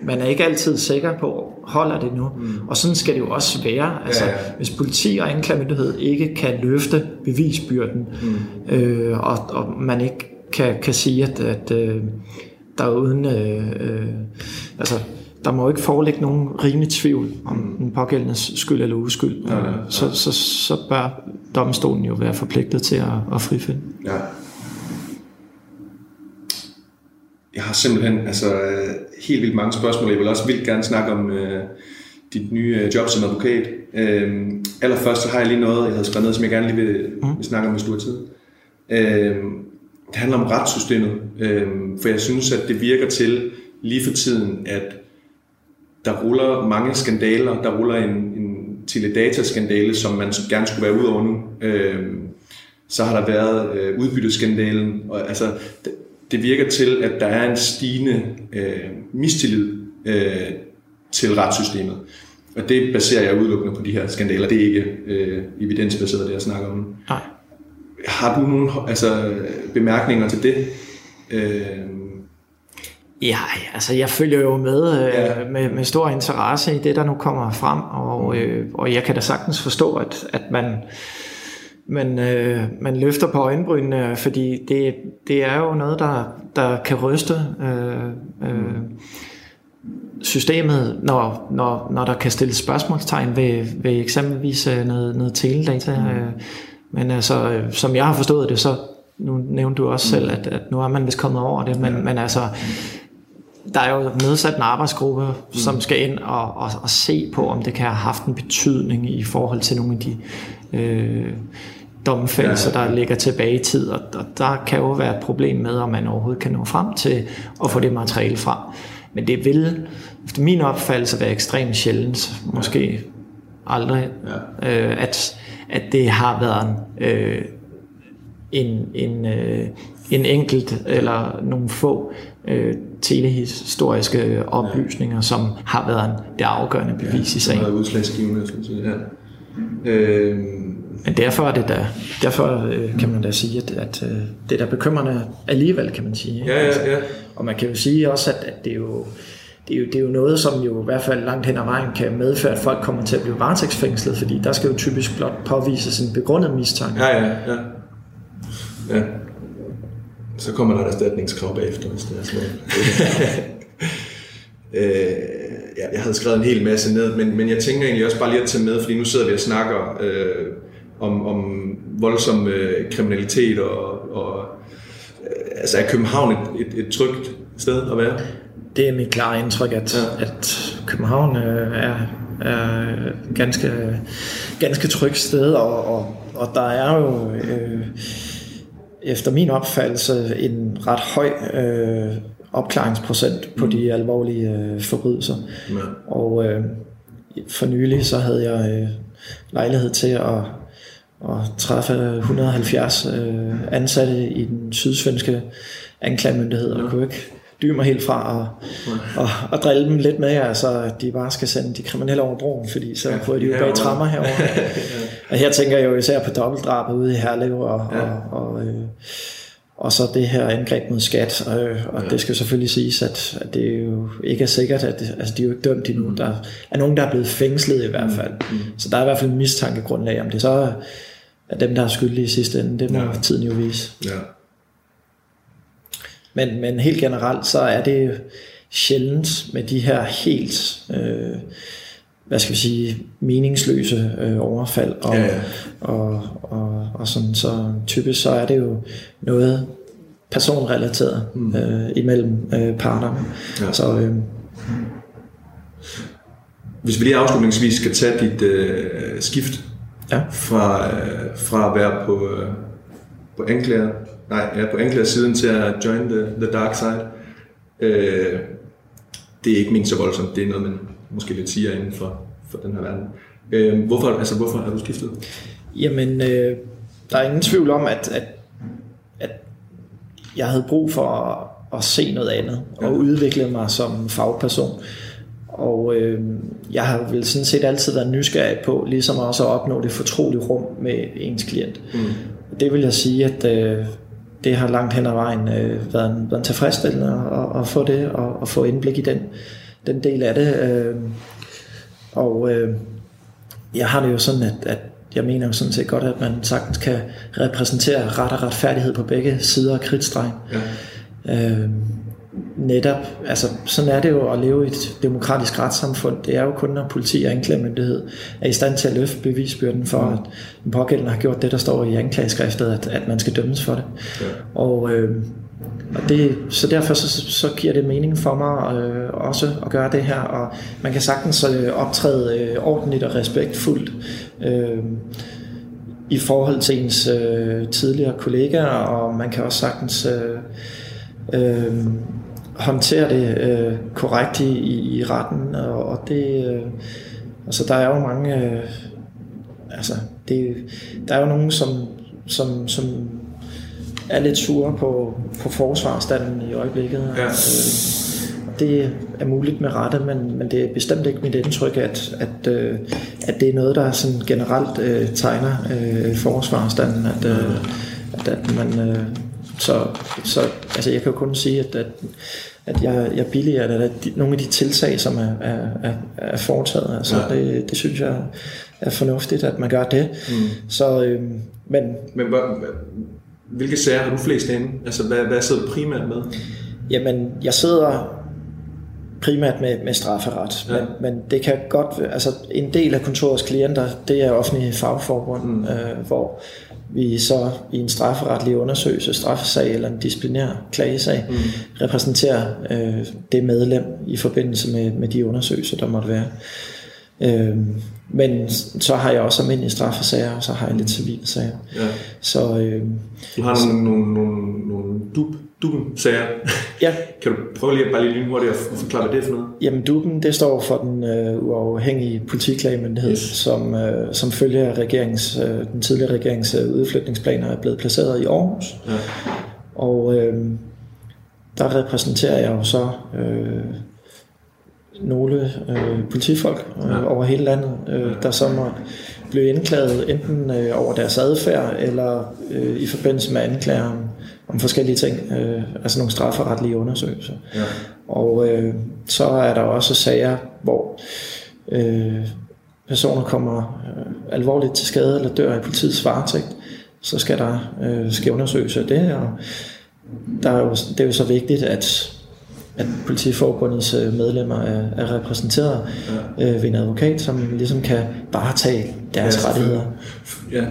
man er ikke altid sikker på, holder det nu? Mm. Og sådan skal det jo også være. Altså, ja, ja. Hvis politi og anklagemyndighed ikke kan løfte bevisbyrden, mm. øh, og, og man ikke kan, kan sige, at, at øh, der er uden... Øh, øh, altså, der må ikke foreligge nogen rimelig tvivl om mm. den pågældendes skyld eller uskyld. Ja, ja, ja. Så, så, så bør domstolen jo være forpligtet til at, at frifinde. Ja. Jeg har simpelthen altså, helt vildt mange spørgsmål. Jeg vil også vildt gerne snakke om uh, dit nye øh, job som advokat. Uh, allerførst så har jeg lige noget, jeg havde skrevet ned, som jeg gerne lige vil, mm. vil snakke om, hvis du har tid. Uh, det handler om retssystemet, uh, for jeg synes, at det virker til lige for tiden, at der ruller mange skandaler. Der ruller en, en teledata-skandale, som man gerne skulle være ud over nu. Øh, så har der været øh, udbytteskandalen. Og, altså, det, virker til, at der er en stigende øh, mistillid øh, til retssystemet. Og det baserer jeg udelukkende på de her skandaler. Det er ikke øh, evidensbaseret, det jeg snakker om. Nej. Har du nogle altså, bemærkninger til det? Øh, Ja, altså jeg følger jo med, øh, ja. med, med stor interesse i det, der nu kommer frem, og, øh, og jeg kan da sagtens forstå, at, at man, man, øh, man løfter på øjenbrynene, fordi det, det er jo noget, der, der kan ryste øh, øh, systemet, når, når, når der kan stilles spørgsmålstegn ved, ved eksempelvis øh, noget, noget teledata. Mm. Øh, men altså, øh, som jeg har forstået det, så nu nævnte du også mm. selv, at, at nu er man vist kommet over det, men, ja. men altså, der er jo nedsat en arbejdsgruppe, mm. som skal ind og, og, og se på, om det kan have haft en betydning i forhold til nogle af de øh, domfældelser, ja, ja. der ligger tilbage i tid. Og, og der kan jo være et problem med, om man overhovedet kan nå frem til at få det materiale frem. Men det vil, efter min opfattelse, være ekstremt sjældent, måske aldrig, ja. øh, at, at det har været øh, en, en, øh, en enkelt eller nogle få øh, telehistoriske oplysninger, som har været det afgørende bevis ja, i sagen. Det er udslagsgivende, skal man sige. Ja. Øh, men derfor er det da, derfor øh, kan man da sige, at, at øh, det er da bekymrende alligevel, kan man sige. Ja, ja, ja. Og man kan jo sige også, at, at det er jo det er, jo, det er jo noget, som jo i hvert fald langt hen ad vejen kan medføre, at folk kommer til at blive varetægtsfængslet, fordi der skal jo typisk blot påvises en begrundet mistanke. Ja, ja, ja. ja så kommer der et erstatningskrav bagefter, hvis det er sådan øh, ja, jeg havde skrevet en hel masse ned, men, men jeg tænker egentlig også bare lige at tage med, fordi nu sidder vi og snakker øh, om, om voldsom øh, kriminalitet, og, og øh, altså er København et, et, et trygt sted at være? Det er mit klare indtryk, at, ja. at København øh, er, er ganske, ganske trygt sted, og, og, og der er jo... Øh, efter min opfattelse en ret høj øh, opklaringsprocent på mm. de alvorlige øh, forbrydelser. Ja. Og øh, for nylig så havde jeg øh, lejlighed til at, at træffe 170 øh, ansatte i den sydsvenske anklagemyndighed, ja. og kunne ikke dyre mig helt fra og, og, og drille dem lidt med, altså de bare skal sende de kriminelle over broen, fordi så får de jo bag trammer herovre. ja. Og her tænker jeg jo især på dobbeltdrabet ude i Herlev og, ja. og, og, øh, og så det her angreb mod skat, og, og ja. det skal selvfølgelig siges, at, at det jo ikke er sikkert, at det, altså de er jo ikke dømt endnu. Mm. Der er nogen, der er blevet fængslet i hvert mm. fald. Mm. Så der er i hvert fald en mistankegrundlag om det. Så er dem, der er skyldige i sidste ende, det må ja. tiden jo vise. Ja. Men, men helt generelt, så er det sjældent med de her helt, øh, hvad skal vi sige, meningsløse øh, overfald. Og, ja, ja. Og, og, og sådan, så typisk så er det jo noget personrelateret mm. øh, imellem øh, parterne. Ja. Så, øh, Hvis vi lige afslutningsvis skal tage dit øh, skift ja. fra, øh, fra at være på, øh, på anklager nej, ja, på enklere siden til at join the, the dark side. Øh, det er ikke ment så voldsomt, det er noget, man måske lidt siger inden for, for den her verden. Øh, hvorfor, altså, hvorfor har du skiftet? Jamen, øh, der er ingen tvivl om, at, at, at jeg havde brug for at, at se noget andet og udvikle mig som fagperson. Og øh, jeg har vel sådan set altid været nysgerrig på, ligesom også at opnå det fortrolige rum med ens klient. Mm. Det vil jeg sige, at øh, det har langt hen ad vejen øh, været, en, været en tilfredsstillende at, at få det og at få indblik i den, den del af det. Øh, og øh, jeg har det jo sådan, at, at jeg mener jo sådan set godt, at man sagtens kan repræsentere ret og retfærdighed på begge sider af kridtstregen. Ja. Øh, netop, altså sådan er det jo at leve i et demokratisk retssamfund. Det er jo kun, når politi og anklagemyndighed er i stand til at løfte bevisbyrden for, at den pågældende har gjort det, der står i anklageskriftet, at, at man skal dømmes for det. Ja. Og, øh, og det, så derfor så, så giver det mening for mig øh, også at gøre det her, og man kan sagtens øh, optræde øh, ordentligt og respektfuldt øh, i forhold til ens øh, tidligere kollegaer, og man kan også sagtens øh, øh, håndtere det øh, korrekt i, i retten, og, og det, øh, altså der er jo mange, øh, altså det, der er jo nogen, som, som, som er lidt sure på, på forsvarsstanden i øjeblikket. Ja. Øh, det er muligt med rette, men, men det er bestemt ikke mit indtryk, at, at, øh, at det er noget, der sådan generelt øh, tegner øh, forsvarsstanden, at, øh, at, at man... Øh, så, så altså jeg kan jo kun sige, at, at, at jeg, jeg billiger at, de, nogle af de tiltag, som er, er, er, er foretaget, altså ja. det, det synes jeg er fornuftigt, at man gør det. Mm. Så, øh, men, men hvilke sager har du flest inde? Altså, hvad, hvad sidder du primært med? Jamen, jeg sidder primært med, med strafferet, ja. men, men det kan godt, altså en del af kontorets klienter, det er offentlige fagforbund, mm. øh, hvor vi så i en strafferetlig undersøgelse, straffesag eller en disciplinær klagesag, mm. repræsenterer øh, det medlem i forbindelse med, med de undersøgelser, der måtte være. Øh, men så har jeg også almindelige straffesager, og så har jeg lidt civile sager. Ja. Så, øh, du har nogle, nogle, nogle, nogle dub, duben-sager. Ja. kan du prøve lige bare lige lynhurtigt at forklare, hvad det er for noget? Jamen duben, det står for den øh, uafhængige politiklagemyndighed, yes. som, øh, som følger regerings, øh, den tidligere regerings øh, udflytningsplaner er blevet placeret i Aarhus. Ja. Og øh, der repræsenterer jeg jo så øh, nogle øh, politifolk øh, ja. over hele landet, øh, der så må blive indklaget enten øh, over deres adfærd eller øh, i forbindelse med anklager om, om forskellige ting, øh, altså nogle strafferetlige undersøgelser. Ja. Og øh, så er der også sager, hvor øh, personer kommer øh, alvorligt til skade eller dør i politiets varetægt, så skal der øh, ske undersøgelse af det, og der er jo, det er jo så vigtigt, at at politiforbundets øh, medlemmer er, er repræsenteret ja. øh, ved en advokat, som ligesom kan varetage deres ja, rettigheder. Ja.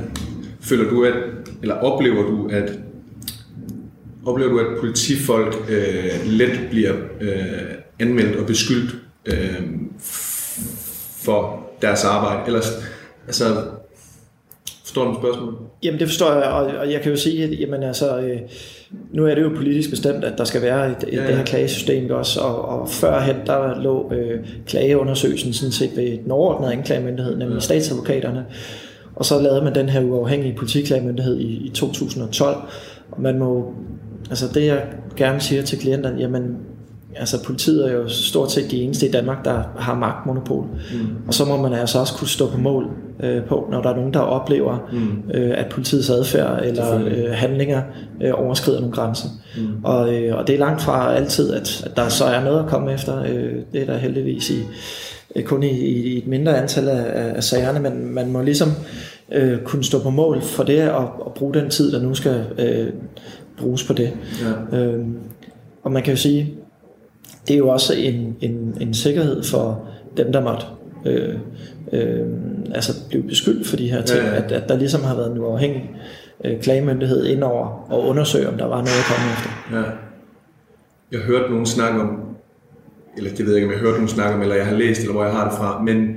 Føler du, at, eller oplever du, at oplever du, at politifolk øh, let bliver øh, anmeldt og beskyldt øh, for deres arbejde? Eller, altså, Forstår du spørgsmålet? Jamen det forstår jeg, og, og jeg kan jo sige, at jamen, altså, øh, nu er det jo politisk bestemt, at der skal være et, et, ja, ja. det her klagesystem også, og, og førhen der lå øh, klageundersøgelsen sådan set ved den overordnede anklagemyndighed, nemlig ja. statsadvokaterne, og så lavede man den her uafhængige politiklagemyndighed i, i 2012, og man må, altså det jeg gerne siger til klienterne, jamen altså politiet er jo stort set de eneste i Danmark, der har magtmonopol. Mm. Og så må man altså også kunne stå på mål øh, på, når der er nogen, der oplever, mm. øh, at politiets adfærd eller øh, handlinger øh, overskrider nogle grænser. Mm. Og, øh, og det er langt fra altid, at, at der så er noget at komme efter. Øh, det er der heldigvis i øh, kun i, i et mindre antal af, af sagerne, men man må ligesom øh, kunne stå på mål for det og, og bruge den tid, der nu skal øh, bruges på det. Ja. Øh, og man kan jo sige, det er jo også en, en, en sikkerhed for dem, der måtte øh, øh, altså blive beskyldt for de her ting, ja, ja. At, at der ligesom har været en uafhængig øh, klagemyndighed indover og undersøge, om der var noget at komme efter. Ja. Jeg har hørt nogen snakke om, eller det ved jeg ikke, om jeg har hørt nogen snakke om, eller jeg har læst, eller hvor jeg har det fra, men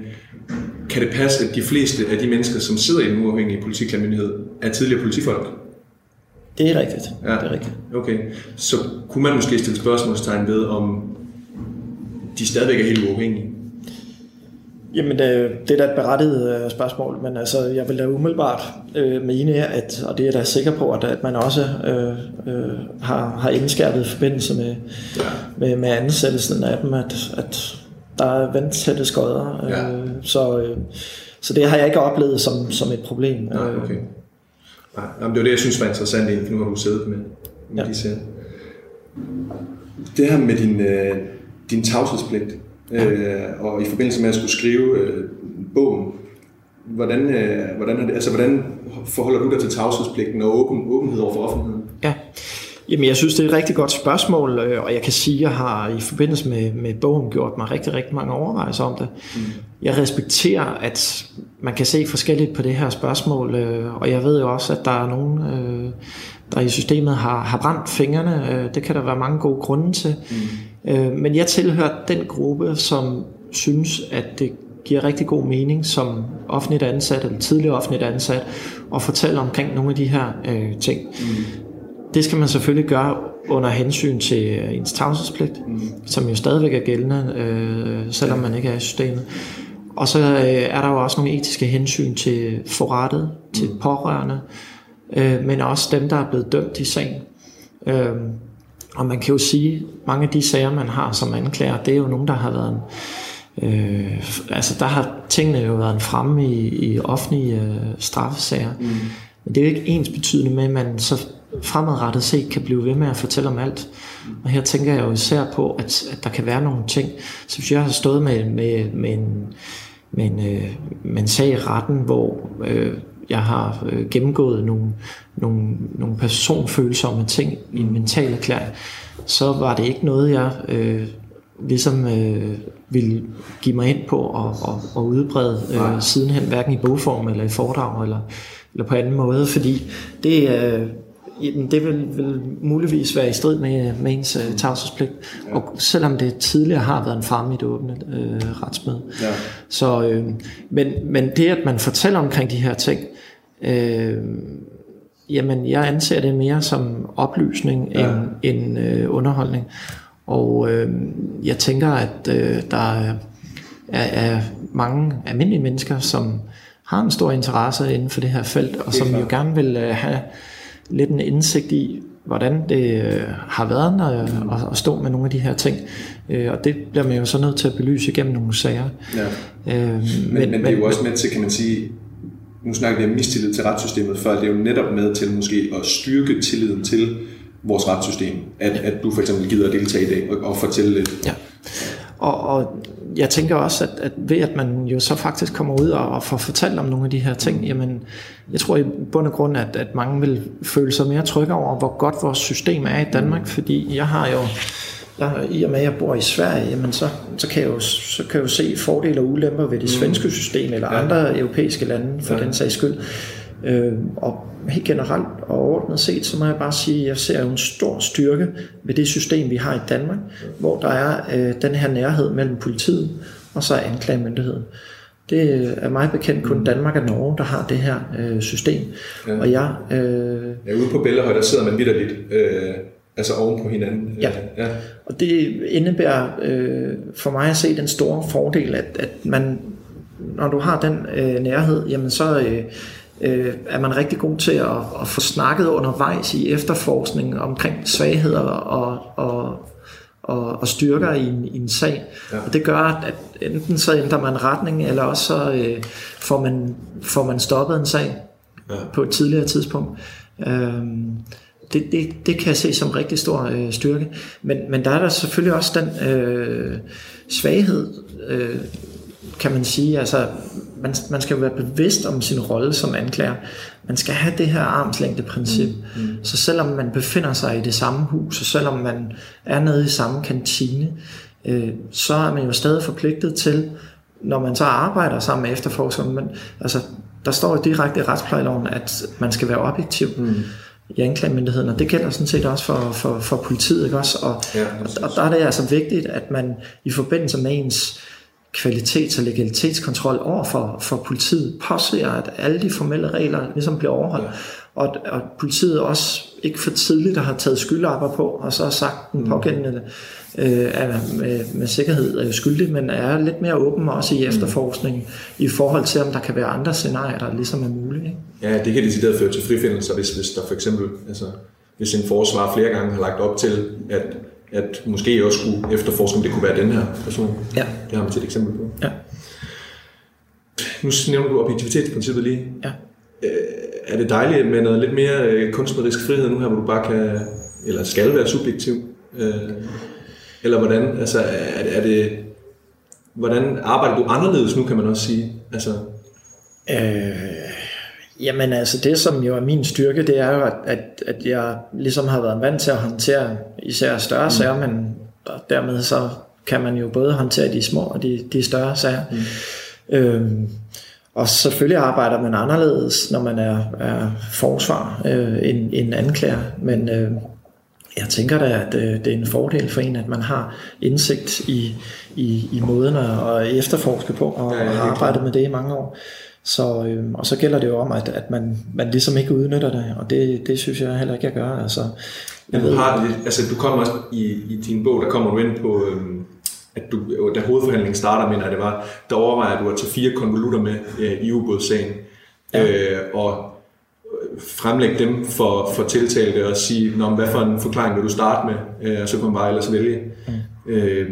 kan det passe, at de fleste af de mennesker, som sidder i den uafhængige politiklagemyndighed, er tidligere politifolk? Det er rigtigt. Ja. Det er rigtigt. Okay. Så kunne man måske stille spørgsmålstegn ved, om de stadigvæk er helt uafhængige? Jamen, det, det er da et berettiget øh, spørgsmål, men altså, jeg vil da umiddelbart øh, mene, at, og det er jeg da sikker på, at, at man også øh, øh, har, har indskærpet i forbindelse med, ja. med, med ansættelsen af dem, at, at der er vandtætte skodder. Øh, ja. så, øh, så det har jeg ikke oplevet som, som et problem. Nej, okay. Nej, det var det, jeg synes var interessant, for nu har du siddet med, med ja. de sager. Det her med din, øh, din tavshedspligt, ja. øh, og i forbindelse med at skulle skrive øh, bogen, hvordan, øh, hvordan, er det, altså, hvordan forholder du dig til tavshedspligten og åben, åbenhed over for offentligheden? Ja, Jamen, jeg synes, det er et rigtig godt spørgsmål, øh, og jeg kan sige, at jeg har i forbindelse med, med bogen gjort mig rigtig, rigtig mange overvejelser om det. Mm. Jeg respekterer, at man kan se forskelligt på det her spørgsmål, øh, og jeg ved jo også, at der er nogen, øh, der i systemet har, har brændt fingrene. Det kan der være mange gode grunde til. Mm. Men jeg tilhører den gruppe, som synes, at det giver rigtig god mening som offentligt ansat eller tidligere offentligt ansat at fortælle omkring nogle af de her øh, ting. Mm. Det skal man selvfølgelig gøre under hensyn til ens tavshedspligt, mm. som jo stadigvæk er gældende, øh, selvom man ikke er i systemet. Og så øh, er der jo også nogle etiske hensyn til forrettet, til mm. pårørende, øh, men også dem, der er blevet dømt i sagen. Øh, og man kan jo sige, at mange af de sager, man har som anklager, det er jo nogen, der har været en, øh, altså der har tingene jo været en fremme i, i offentlige øh, straffesager. Mm. Men det er jo ikke ens betydende med, at man så fremadrettet set kan blive ved med at fortælle om alt. Og her tænker jeg jo især på, at, at der kan være nogle ting, så hvis jeg har stået med, med, med, en, med, en, øh, med en sag i retten, hvor øh, jeg har øh, gennemgået nogle, nogle, nogle personfølsomme ting i en mental erklæring, så var det ikke noget, jeg øh, ligesom øh, ville give mig ind på og, og, og udbrede øh, sidenhen, hverken i bogform eller i foredrag eller, eller på anden måde, fordi det, øh, jamen, det vil, vil muligvis være i strid med, med ens uh, tavshedspligt. Ja. Og selvom det tidligere har været en fremme i det åbne uh, retsmøde. Ja. Så, uh, men, men det, at man fortæller omkring de her ting, uh, jamen, jeg anser det mere som oplysning ja. end, end uh, underholdning. Og uh, jeg tænker, at uh, der er, er mange almindelige mennesker, som har en stor interesse inden for det her felt, og som jo gerne vil uh, have lidt en indsigt i, hvordan det øh, har været når, at, at stå med nogle af de her ting. Øh, og det bliver man jo så nødt til at belyse igennem nogle sager. Ja. Øh, men, men, men det er jo også med til, kan man sige, nu snakker vi om mistillid til retssystemet før, det er jo netop med til måske at styrke tilliden til vores retssystem, at, at du for eksempel gider at deltage i dag og, og fortælle lidt. Ja. Og, og jeg tænker også, at, at ved at man jo så faktisk kommer ud og, og får fortalt om nogle af de her ting, jamen, jeg tror i bund og grund, at, at mange vil føle sig mere trygge over, hvor godt vores system er i Danmark, fordi jeg har jo, jeg, i og med at jeg bor i Sverige, jamen så, så, kan jeg jo, så kan jeg jo se fordele og ulemper ved det svenske system, eller andre europæiske lande for ja. den sags skyld. Øh, og helt generelt og overordnet set, så må jeg bare sige, at jeg ser jo en stor styrke ved det system, vi har i Danmark, hvor der er øh, den her nærhed mellem politiet og så anklagemyndigheden. Det er meget bekendt kun mm. Danmark og Norge, der har det her øh, system. Ja. Og jeg, øh, ja, ude på Bellehøj, der sidder man vidderligt øh, altså oven på hinanden. Ja. ja, og det indebærer øh, for mig at se den store fordel, at, at man, når du har den øh, nærhed, jamen så... Øh, øh, er man rigtig god til at, at få snakket undervejs i efterforskningen omkring svagheder og, og, og, og styrker i en, i en sag. Ja. Og det gør, at enten så ændrer man retning, eller også så øh, får, man, får man stoppet en sag ja. på et tidligere tidspunkt. Øh, det, det, det kan jeg se som rigtig stor øh, styrke. Men, men der er der selvfølgelig også den øh, svaghed, øh, kan man sige. Altså, man, man skal jo være bevidst om sin rolle som anklager. Man skal have det her armslængdeprincip. Mm. Mm. Så selvom man befinder sig i det samme hus, og selvom man er nede i samme kantine, øh, så er man jo stadig forpligtet til, når man så arbejder sammen med efterforskeren, men altså, der står jo direkte i retsplejeloven, at man skal være objektiv. Mm i anklagemyndigheden, og det gælder sådan set også for, for, for politiet, ikke også? Og, ja, og, og der er det altså vigtigt, at man i forbindelse med ens kvalitets- og legalitetskontrol over for, for politiet, påser, at alle de formelle regler ligesom bliver overholdt. Ja. og, og politiet også ikke for tidligt har taget skyldapper på, og så har sagt den pågældende øh, er med, med sikkerhed øh, skyldig, men er lidt mere åben også i efterforskning i forhold til, om der kan være andre scenarier, der ligesom er mulige. Ikke? Ja, det kan decideret føre til frifindelser, hvis, hvis der for eksempel, altså, hvis en forsvar flere gange har lagt op til, at, at måske også skulle efterforske, om det kunne være den her person. Ja. Det har man til et eksempel på. Ja. Nu nævner du objektivitetsprincippet lige. Ja. Øh, er det dejligt med noget lidt mere øh, kunstnerisk frihed nu her, hvor du bare kan, eller skal være subjektiv? Øh, eller hvordan, altså er, er det, hvordan arbejder du anderledes nu, kan man også sige? Altså, Øh, jamen altså det som jo er min styrke, det er jo at, at, at jeg ligesom har været vant til at håndtere især større mm. sager, men dermed så kan man jo både håndtere de små og de, de større sager. Mm. Øhm, og selvfølgelig arbejder man anderledes, når man er, er forsvar øh, end, end anklager, men øh, jeg tænker da, at øh, det er en fordel for en, at man har indsigt i, i, i måden at efterforske på, og Ja, ja, har arbejdet med det i mange år. Så, øh, og så gælder det jo om, at, at man, man ligesom ikke udnytter det, og det, det synes jeg heller ikke, jeg gør. Altså, Men du har det, altså du kommer også i, i din bog, der kommer du ind på, øhm, at du, da hovedforhandlingen starter, mener jeg det var, der overvejer du at tage fire konvolutter med øh, i ubådssagen, ja. øh, og fremlægge dem for, for tiltalte og sige, Nå, hvad for en forklaring vil du starte med, øh, og så kan man bare ellers vælge. Mm. Øh,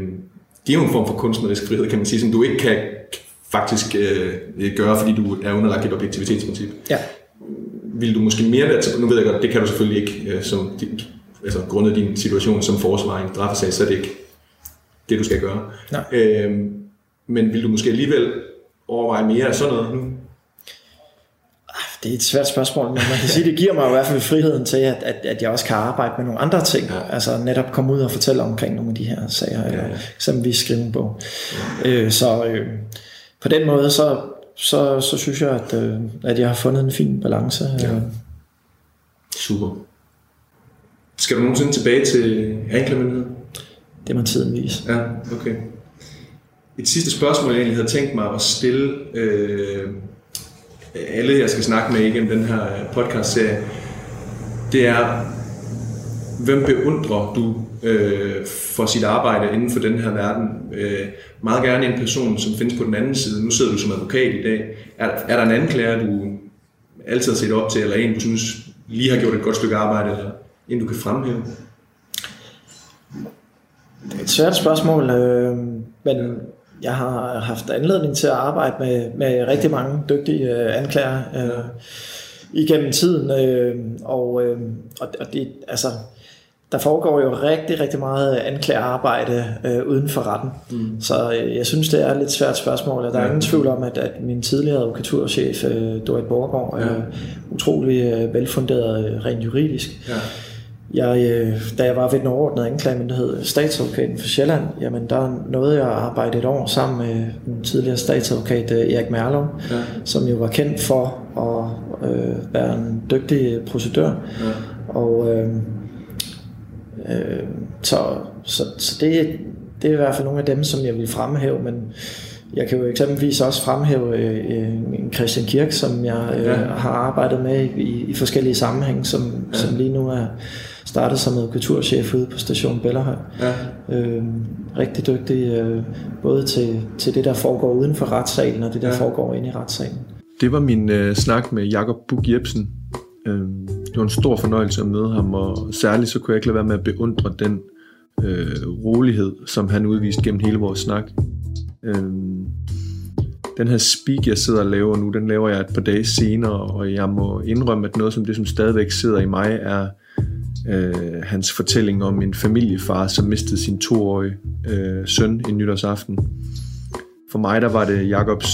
det er jo en form for kunstnerisk frihed, kan man sige, som du ikke kan faktisk øh, gøre, fordi du er underlagt et objektivitetsprincip. Ja. Vil du måske mere være til, nu ved jeg godt, det kan du selvfølgelig ikke, øh, som din, altså grundet din situation som forsvar i en straffesag, så er det ikke det, du skal gøre. Nej. Øh, men vil du måske alligevel overveje mere af sådan noget nu? Det er et svært spørgsmål, men man kan sige, det giver mig i hvert fald friheden til, at, at, at jeg også kan arbejde med nogle andre ting. Ja. Altså netop komme ud og fortælle omkring nogle af de her sager, ja, ja. eller eksempelvis skrive en bog. Ja. Øh, så øh, på den måde, så, så, så synes jeg, at, øh, at jeg har fundet en fin balance. Ja. Øh, Super. Skal du nogensinde tilbage til anklagemyndigheden? det må tiden vise. Ja, okay. Et sidste spørgsmål, jeg egentlig havde tænkt mig at stille øh, alle, jeg skal snakke med igennem den her podcast-serie, det er, hvem beundrer du øh, for sit arbejde inden for den her verden? Øh, meget gerne en person, som findes på den anden side. Nu sidder du som advokat i dag. Er, er der en anklager, du altid har set op til, eller en, du synes lige har gjort et godt stykke arbejde, eller en, du kan fremhæve? Det er et svært spørgsmål, øh, men jeg har haft anledning til at arbejde med, med rigtig mange dygtige øh, anklager øh, igennem tiden, øh, og, øh, og, og det, altså, der foregår jo rigtig, rigtig meget anklagerarbejde øh, uden for retten. Mm. Så øh, jeg synes, det er et lidt svært spørgsmål, og der er Ja. ingen tvivl om, at, at min tidligere advokaturchef, øh, Dorit Borgård, er Ja. utrolig øh, velfunderet øh, rent juridisk. Ja. Jeg, øh, da jeg var ved den overordnede anklagemyndighed, statsadvokaten for Sjælland, jamen der nåede jeg at arbejde et år sammen med den tidligere statsadvokat øh, Erik Merlov, Ja. som jo var kendt for at øh, være en dygtig procedør. Ja. Og øh, øh, så, så, så det, det er i hvert fald nogle af dem, som jeg vil fremhæve, men jeg kan jo eksempelvis også fremhæve øh, en Christian Kirk, som jeg øh, Ja. har arbejdet med i, i forskellige sammenhænge, som, ja. som lige nu er startet som kulturchef ude på station Bellerhøj. Ja. Øh, rigtig dygtig, øh, både til, til det, der foregår uden for retssalen, og det, der Ja. ja. foregår inde i retssalen. Det var min øh, snak med Jakob Bug Jebsen. Øh, det var en stor fornøjelse at møde ham, og særligt så kunne jeg ikke lade være med at beundre den øh, rolighed, som han udviste gennem hele vores snak. Øh, den her speak, jeg sidder og laver nu, den laver jeg et par dage senere, og jeg må indrømme, at noget som det, som stadigvæk sidder i mig, er øh, hans fortælling om en familiefar, som mistede sin toårige øh, søn en nytårsaften. For mig der var det Jakobs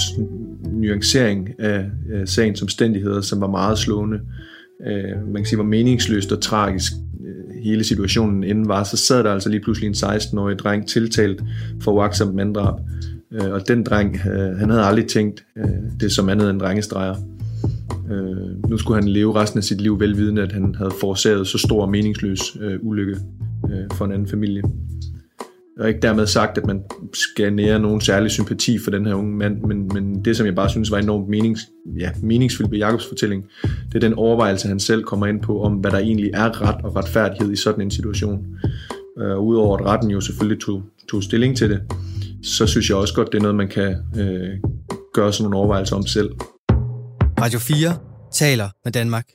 nuancering af, øh, sagens omstændigheder, som var meget slående. Øh, øh, man kan sige, hvor meningsløst og tragisk øh, hele situationen inden var. Så sad der altså lige pludselig en 16-årig dreng tiltalt for uagtsomt manddrab. Øh, og den dreng, øh, han havde aldrig tænkt øh, det som andet end drengestreger. Øh, nu skulle han leve resten af sit liv velvidende, at han havde forårsaget så stor og meningsløs øh, ulykke øh, for en anden familie. Og ikke dermed sagt, at man skal nære nogen særlig sympati for den her unge mand, men, men det, som jeg bare synes var enormt menings, ja, meningsfyldt ved Jakobs fortælling, det er den overvejelse, han selv kommer ind på, om hvad der egentlig er ret og retfærdighed i sådan en situation. Uh, Udover at retten jo selvfølgelig tog, tog stilling til det, så synes jeg også godt, det er noget, man kan uh, gøre sådan nogle overvejelser om selv. Radio 4 taler med Danmark.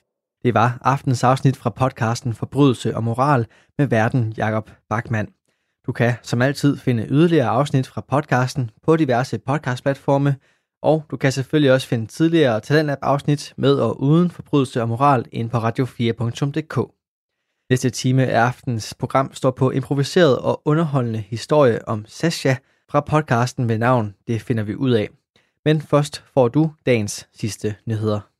Det var aftens afsnit fra podcasten Forbrydelse og Moral med verden Jakob Bachmann. Du kan som altid finde yderligere afsnit fra podcasten på diverse podcastplatforme, og du kan selvfølgelig også finde tidligere Talentlab afsnit med og uden forbrydelse og moral ind på radio4.dk. Næste time af aftens program står på improviseret og underholdende historie om Sasha fra podcasten med navn Det finder vi ud af. Men først får du dagens sidste nyheder.